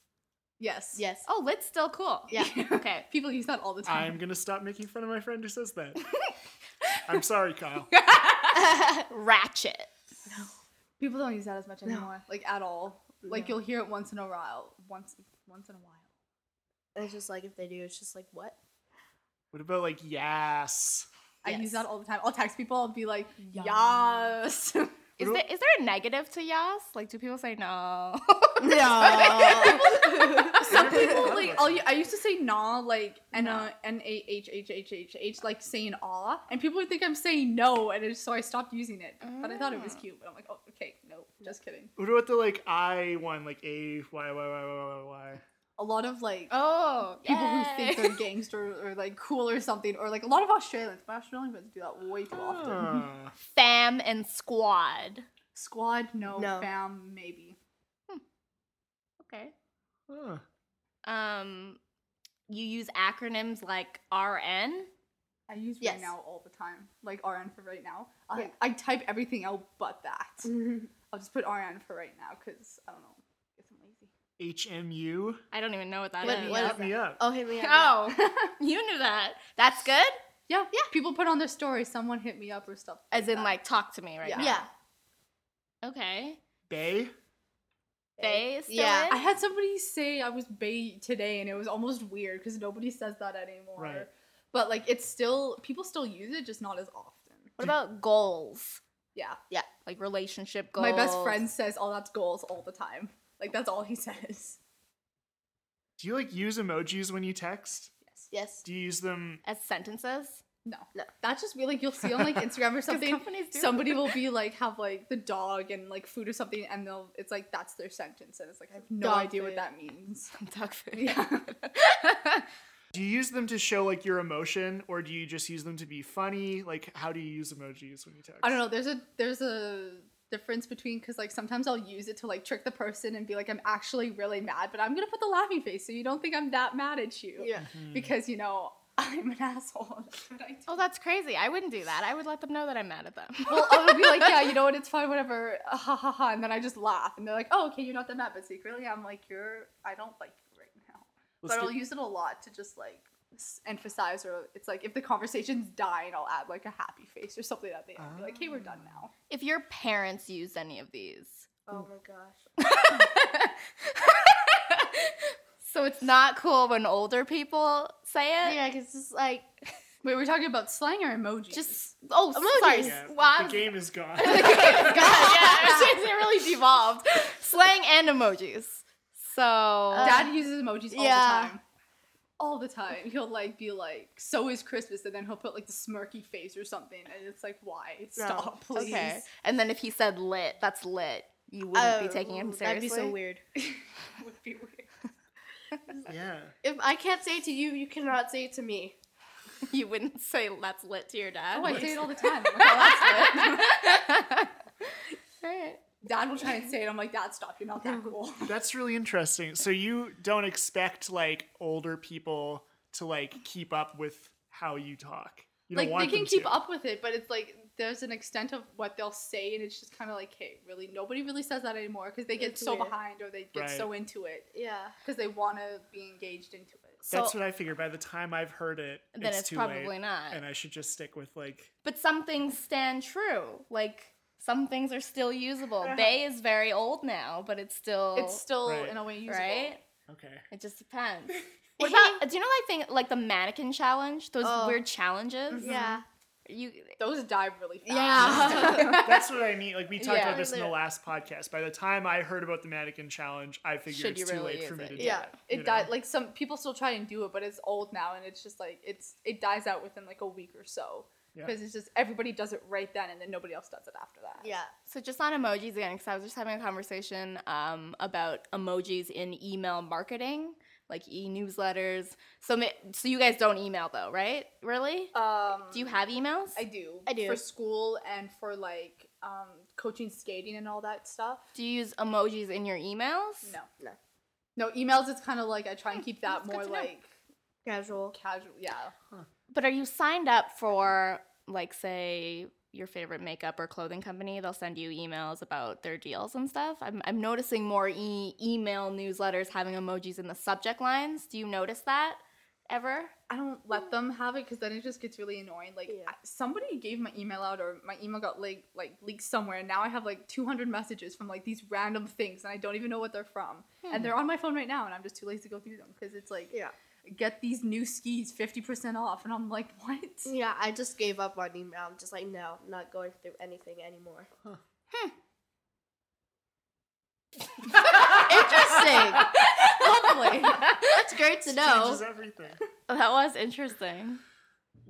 Speaker 3: yes
Speaker 4: Yes.
Speaker 2: Oh, lit's still cool.
Speaker 4: Yeah.
Speaker 2: Okay.
Speaker 3: people use that all the time
Speaker 1: I'm gonna stop making fun of my friend who says that. I'm sorry, Kyle.
Speaker 2: Ratchet.
Speaker 3: People don't use that as much anymore, like at all. Like
Speaker 4: No.
Speaker 3: you'll hear it once in a while, once once in a while.
Speaker 4: And it's just like if they do, it's just like what?
Speaker 1: What about like yes?
Speaker 3: I use that all the time. I'll text people. I'll be like,
Speaker 4: Yas.
Speaker 3: "Yes."
Speaker 2: Is there is there a negative to yas? Like, do people say no?
Speaker 4: No.
Speaker 3: Some people like I'll. I used to say nah like n
Speaker 2: Nah.
Speaker 3: uh, n a h h h h h like saying ah, and people would think I'm saying no, and it's, so I stopped using it. But I thought it was
Speaker 2: Ah.
Speaker 3: cute. But I'm like, oh, okay, no, just kidding.
Speaker 1: What about the like I one like A Y Y Y Y Y Y?
Speaker 3: A lot of like
Speaker 2: oh,
Speaker 3: people who think they're gangster or like cool or something, or like a lot of Australians. My Australians do that way too often.
Speaker 1: Ah.
Speaker 2: fam and squad.
Speaker 3: Squad, no.
Speaker 4: No.
Speaker 3: Fam, maybe.
Speaker 2: Okay.
Speaker 1: Huh.
Speaker 2: Um, you use acronyms like RN.
Speaker 3: I use
Speaker 4: Yes.
Speaker 3: right now all the time, like RN for right now. I,
Speaker 4: Yeah.
Speaker 3: I type everything out but that. I'll just put RN for right now because I don't know. Guess I'm lazy.
Speaker 1: HMU.
Speaker 2: I don't even know what that
Speaker 4: What-
Speaker 2: is.
Speaker 4: what is
Speaker 1: Hit me up.
Speaker 4: oh, hit me up.
Speaker 2: Oh, you knew that. That's good.
Speaker 3: Yeah, yeah. People put on their story, someone hit me up or stuff.
Speaker 2: As in,
Speaker 3: that.
Speaker 2: like, talk to me right
Speaker 3: Yeah.
Speaker 2: now.
Speaker 4: Yeah.
Speaker 2: Okay.
Speaker 1: Bay.
Speaker 2: Bay still
Speaker 4: Yeah,
Speaker 2: in?
Speaker 3: I had somebody say I was bait today, and it was almost weird because nobody says that anymore.
Speaker 1: Right.
Speaker 3: But like, it's still people still use it, just not as often.
Speaker 2: What about goals?
Speaker 3: Yeah. Yeah.
Speaker 2: Like relationship goals.
Speaker 3: My best friend says, "Oh, that's goals all the time." Like that's all he says.
Speaker 1: Do you like use emojis when you text?
Speaker 3: Yes.
Speaker 4: Yes.
Speaker 1: Do you use them?
Speaker 2: as sentences.
Speaker 3: No.
Speaker 4: No.
Speaker 3: That's just weird. Like you'll see on like Instagram or something.
Speaker 2: companies do.
Speaker 3: Somebody will be like have like the dog and like food or something, and they'll it's like that's their sentence, and it's like I have no
Speaker 4: Dog
Speaker 3: idea what that means.
Speaker 2: Dog food.
Speaker 3: Yeah.
Speaker 1: Do you use them to show like your emotion, or do you just use them to be funny? Like, how do you use emojis when you text?
Speaker 3: I don't know. There's a there's a difference between because like sometimes I'll use it to like trick the person and be like I'm actually really mad, but I'm gonna put the laughing face so you don't think I'm that mad at you.
Speaker 4: Yeah.
Speaker 1: Mhm.
Speaker 3: Because you know I'm an asshole. That's what I do.
Speaker 2: Oh, that's crazy. I wouldn't do that. I would let them know that I'm mad at them.
Speaker 3: Well, I'll be like, yeah, you know what, it's fine, whatever, uh, ha ha ha, and then I just laugh, and they're like, oh, okay, you're not that mad, but secretly I'm like, you're, I don't like you right now.
Speaker 1: Let's
Speaker 3: but I'll
Speaker 1: get-
Speaker 3: use it a lot to just like s- emphasize, or it's like if the conversation's dying, I'll add like a happy face or something at the end, be like, hey, we're done now.
Speaker 2: if your parents use any of these,
Speaker 4: Oh my gosh.
Speaker 2: so it's not cool when older people say it.
Speaker 4: Yeah, because it's like
Speaker 3: Wait, we're talking about slang or emojis?
Speaker 2: Just oh,
Speaker 4: Emojis.
Speaker 2: sorry.
Speaker 1: Yeah,
Speaker 2: Well, I
Speaker 1: the game is gone.
Speaker 2: God, yeah, it really devolved. Slang and emojis. So uh,
Speaker 3: Dad uses emojis all
Speaker 4: yeah.
Speaker 3: the time. All the time. He'll like be like, so is Christmas, and then he'll put like the smirky face or something, and it's like, why? Stop, please.
Speaker 2: okay. And then if he said lit, that's lit. You wouldn't be
Speaker 4: oh,
Speaker 2: taking him seriously.
Speaker 4: That'd be so weird.
Speaker 3: Would be weird.
Speaker 1: Yeah.
Speaker 4: If I can't say it to you, you cannot say it to me.
Speaker 2: You wouldn't say that's lit to your dad.
Speaker 3: Oh, I say it all the time. Like, oh, that's lit. Dad will try and say it. I'm like, Dad, stop. You're not that cool.
Speaker 1: That's really interesting. So you don't expect like older people to like keep up with how you talk. You don't
Speaker 3: like
Speaker 1: want
Speaker 3: they can
Speaker 1: them
Speaker 3: keep
Speaker 1: to.
Speaker 3: up with it, but it's like there's an extent of what they'll say, and it's just kind of like, hey, really, nobody really says that anymore because they get
Speaker 4: It's
Speaker 3: so
Speaker 4: weird.
Speaker 3: behind or they get
Speaker 1: Right.
Speaker 3: so into it
Speaker 4: Yeah.
Speaker 3: because they want to be engaged into it.
Speaker 1: That's
Speaker 2: So-
Speaker 1: what I figured. By the time I've heard it,
Speaker 2: Then
Speaker 1: it's,
Speaker 2: it's
Speaker 1: too
Speaker 2: probably
Speaker 1: late,
Speaker 2: not.
Speaker 1: and I should just stick with like.
Speaker 2: But some things stand true. Like some things are still usable.
Speaker 4: Uh-huh.
Speaker 2: Bay is very old now, but it's still
Speaker 3: It's still
Speaker 1: Right.
Speaker 3: in a way usable.
Speaker 2: right.
Speaker 1: Okay.
Speaker 2: It just depends. What about? Do you know that thing like the mannequin challenge? Those
Speaker 4: Oh.
Speaker 2: weird challenges.
Speaker 4: Yeah.
Speaker 2: You
Speaker 3: Those die really fast.
Speaker 4: Yeah.
Speaker 1: That's what I mean. Like we talked
Speaker 2: Yeah.
Speaker 1: about this in the last podcast. By the time I heard about the mannequin challenge, I figured
Speaker 2: Should
Speaker 1: it's too
Speaker 2: really
Speaker 1: late for me
Speaker 2: it?
Speaker 1: to do
Speaker 3: it.
Speaker 1: Yeah, it
Speaker 3: died. Like some people still try and do it, but it's old now, and it's just like it's it dies out within like a week or so
Speaker 1: Yeah.
Speaker 3: because it's just everybody does it right then, and then nobody else does it after that.
Speaker 4: Yeah.
Speaker 2: So just on emojis again, because I was just having a conversation um, about emojis in email marketing, like e-newsletters. So so you guys don't email though, right? Really?
Speaker 3: Um,
Speaker 2: Do you have emails?
Speaker 3: I do.
Speaker 4: I do.
Speaker 3: for school and for like um, coaching skating and all that stuff.
Speaker 2: Do you use emojis in your emails?
Speaker 3: No,
Speaker 4: No.
Speaker 3: no emails. It's kind of like I try and keep that
Speaker 2: that's
Speaker 3: more
Speaker 2: to know.
Speaker 3: like
Speaker 4: Casual.
Speaker 3: casual. Yeah.
Speaker 2: But are you signed up for like say your favorite makeup or clothing company? They'll send you emails about their deals and stuff. I'm I'm noticing more e- email newsletters having emojis in the subject lines. Do you notice that ever?
Speaker 3: I don't let them have it because then it just gets really annoying. Like
Speaker 4: Yeah.
Speaker 3: I, somebody gave my email out, or my email got like like leaked somewhere, and now I have like 200 messages from like these random things, and I don't even know what they're from, and hmm. they're on my phone right now, and I'm just too lazy to go through them because it's like
Speaker 4: Yeah.
Speaker 3: Get these new skis 50% off, and I'm like, what?
Speaker 4: Yeah, I just gave up on email. I'm just like, no, I'm not going through anything anymore. Interesting.
Speaker 3: Lovely.
Speaker 4: That's great to know.
Speaker 1: Changes everything.
Speaker 2: That was interesting.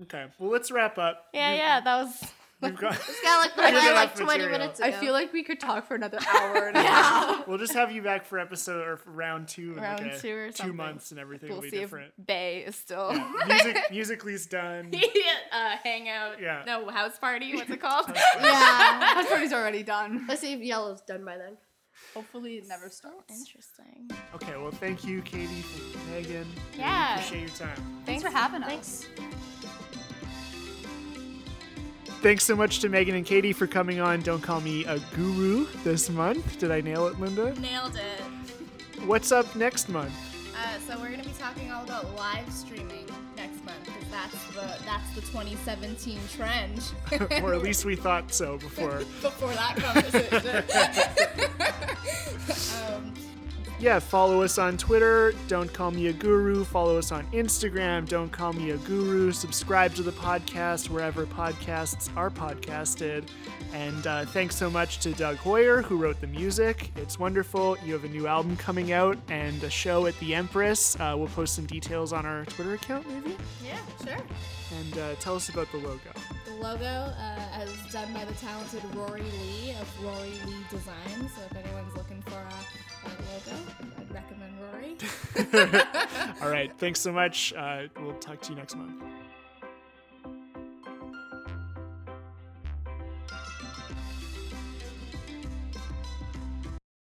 Speaker 1: Okay. Well, let's wrap up.
Speaker 2: Yeah,
Speaker 1: We've-
Speaker 2: yeah, that was.
Speaker 1: We've got.
Speaker 4: This guy like
Speaker 1: We've got
Speaker 4: like 20
Speaker 1: material.
Speaker 4: minutes
Speaker 3: I feel like we could talk for another hour and a
Speaker 4: Yeah.
Speaker 3: half.
Speaker 1: We'll just have you back for episode or for round two in
Speaker 2: Round
Speaker 1: like a-
Speaker 2: two or
Speaker 1: two months and everything
Speaker 2: We'll
Speaker 1: will be
Speaker 2: see
Speaker 1: different.
Speaker 2: if Bay is still.
Speaker 1: Yeah. Music, Musical.ly's done.
Speaker 2: uh, hangout.
Speaker 1: Yeah.
Speaker 2: No, Houseparty. What's it called?
Speaker 4: Yeah.
Speaker 3: Houseparty's already done.
Speaker 4: Let's see if yellow's done by then.
Speaker 3: Hopefully, it never starts.
Speaker 2: Interesting.
Speaker 1: Okay, well, thank you, Katie, thank you, Megan. Really
Speaker 2: Yeah.
Speaker 1: appreciate your time.
Speaker 3: Thanks for having us.
Speaker 4: Thanks.
Speaker 1: Thanks so much to Megan and Katie for coming on Don't Call Me a Guru this month. Did I nail it, Linda?
Speaker 2: Nailed it.
Speaker 1: What's up next month?
Speaker 2: Uh, so we're gonna be talking all about live streaming next month because that's the that's the 2017 trend.
Speaker 1: or at least we thought so before.
Speaker 2: before that conversation. um,
Speaker 1: Yeah, follow us on Twitter, Don't Call Me a Guru. Follow us on Instagram, Don't Call Me a Guru. Subscribe to the podcast wherever podcasts are podcasted. And uh, thanks so much to Doug Hoyer, who wrote the music. It's wonderful. You have a new album coming out and a show at the Empress. Uh, we'll post some details on our Twitter account, maybe.
Speaker 2: yeah, sure.
Speaker 1: And uh, tell us about the logo.
Speaker 2: The logo uh, is done by the talented Rory Lee of Rory Lee Design. So if anyone's looking for a, a logo, I'd recommend Rory.
Speaker 1: All right, thanks so much. Uh, we'll talk to you next month.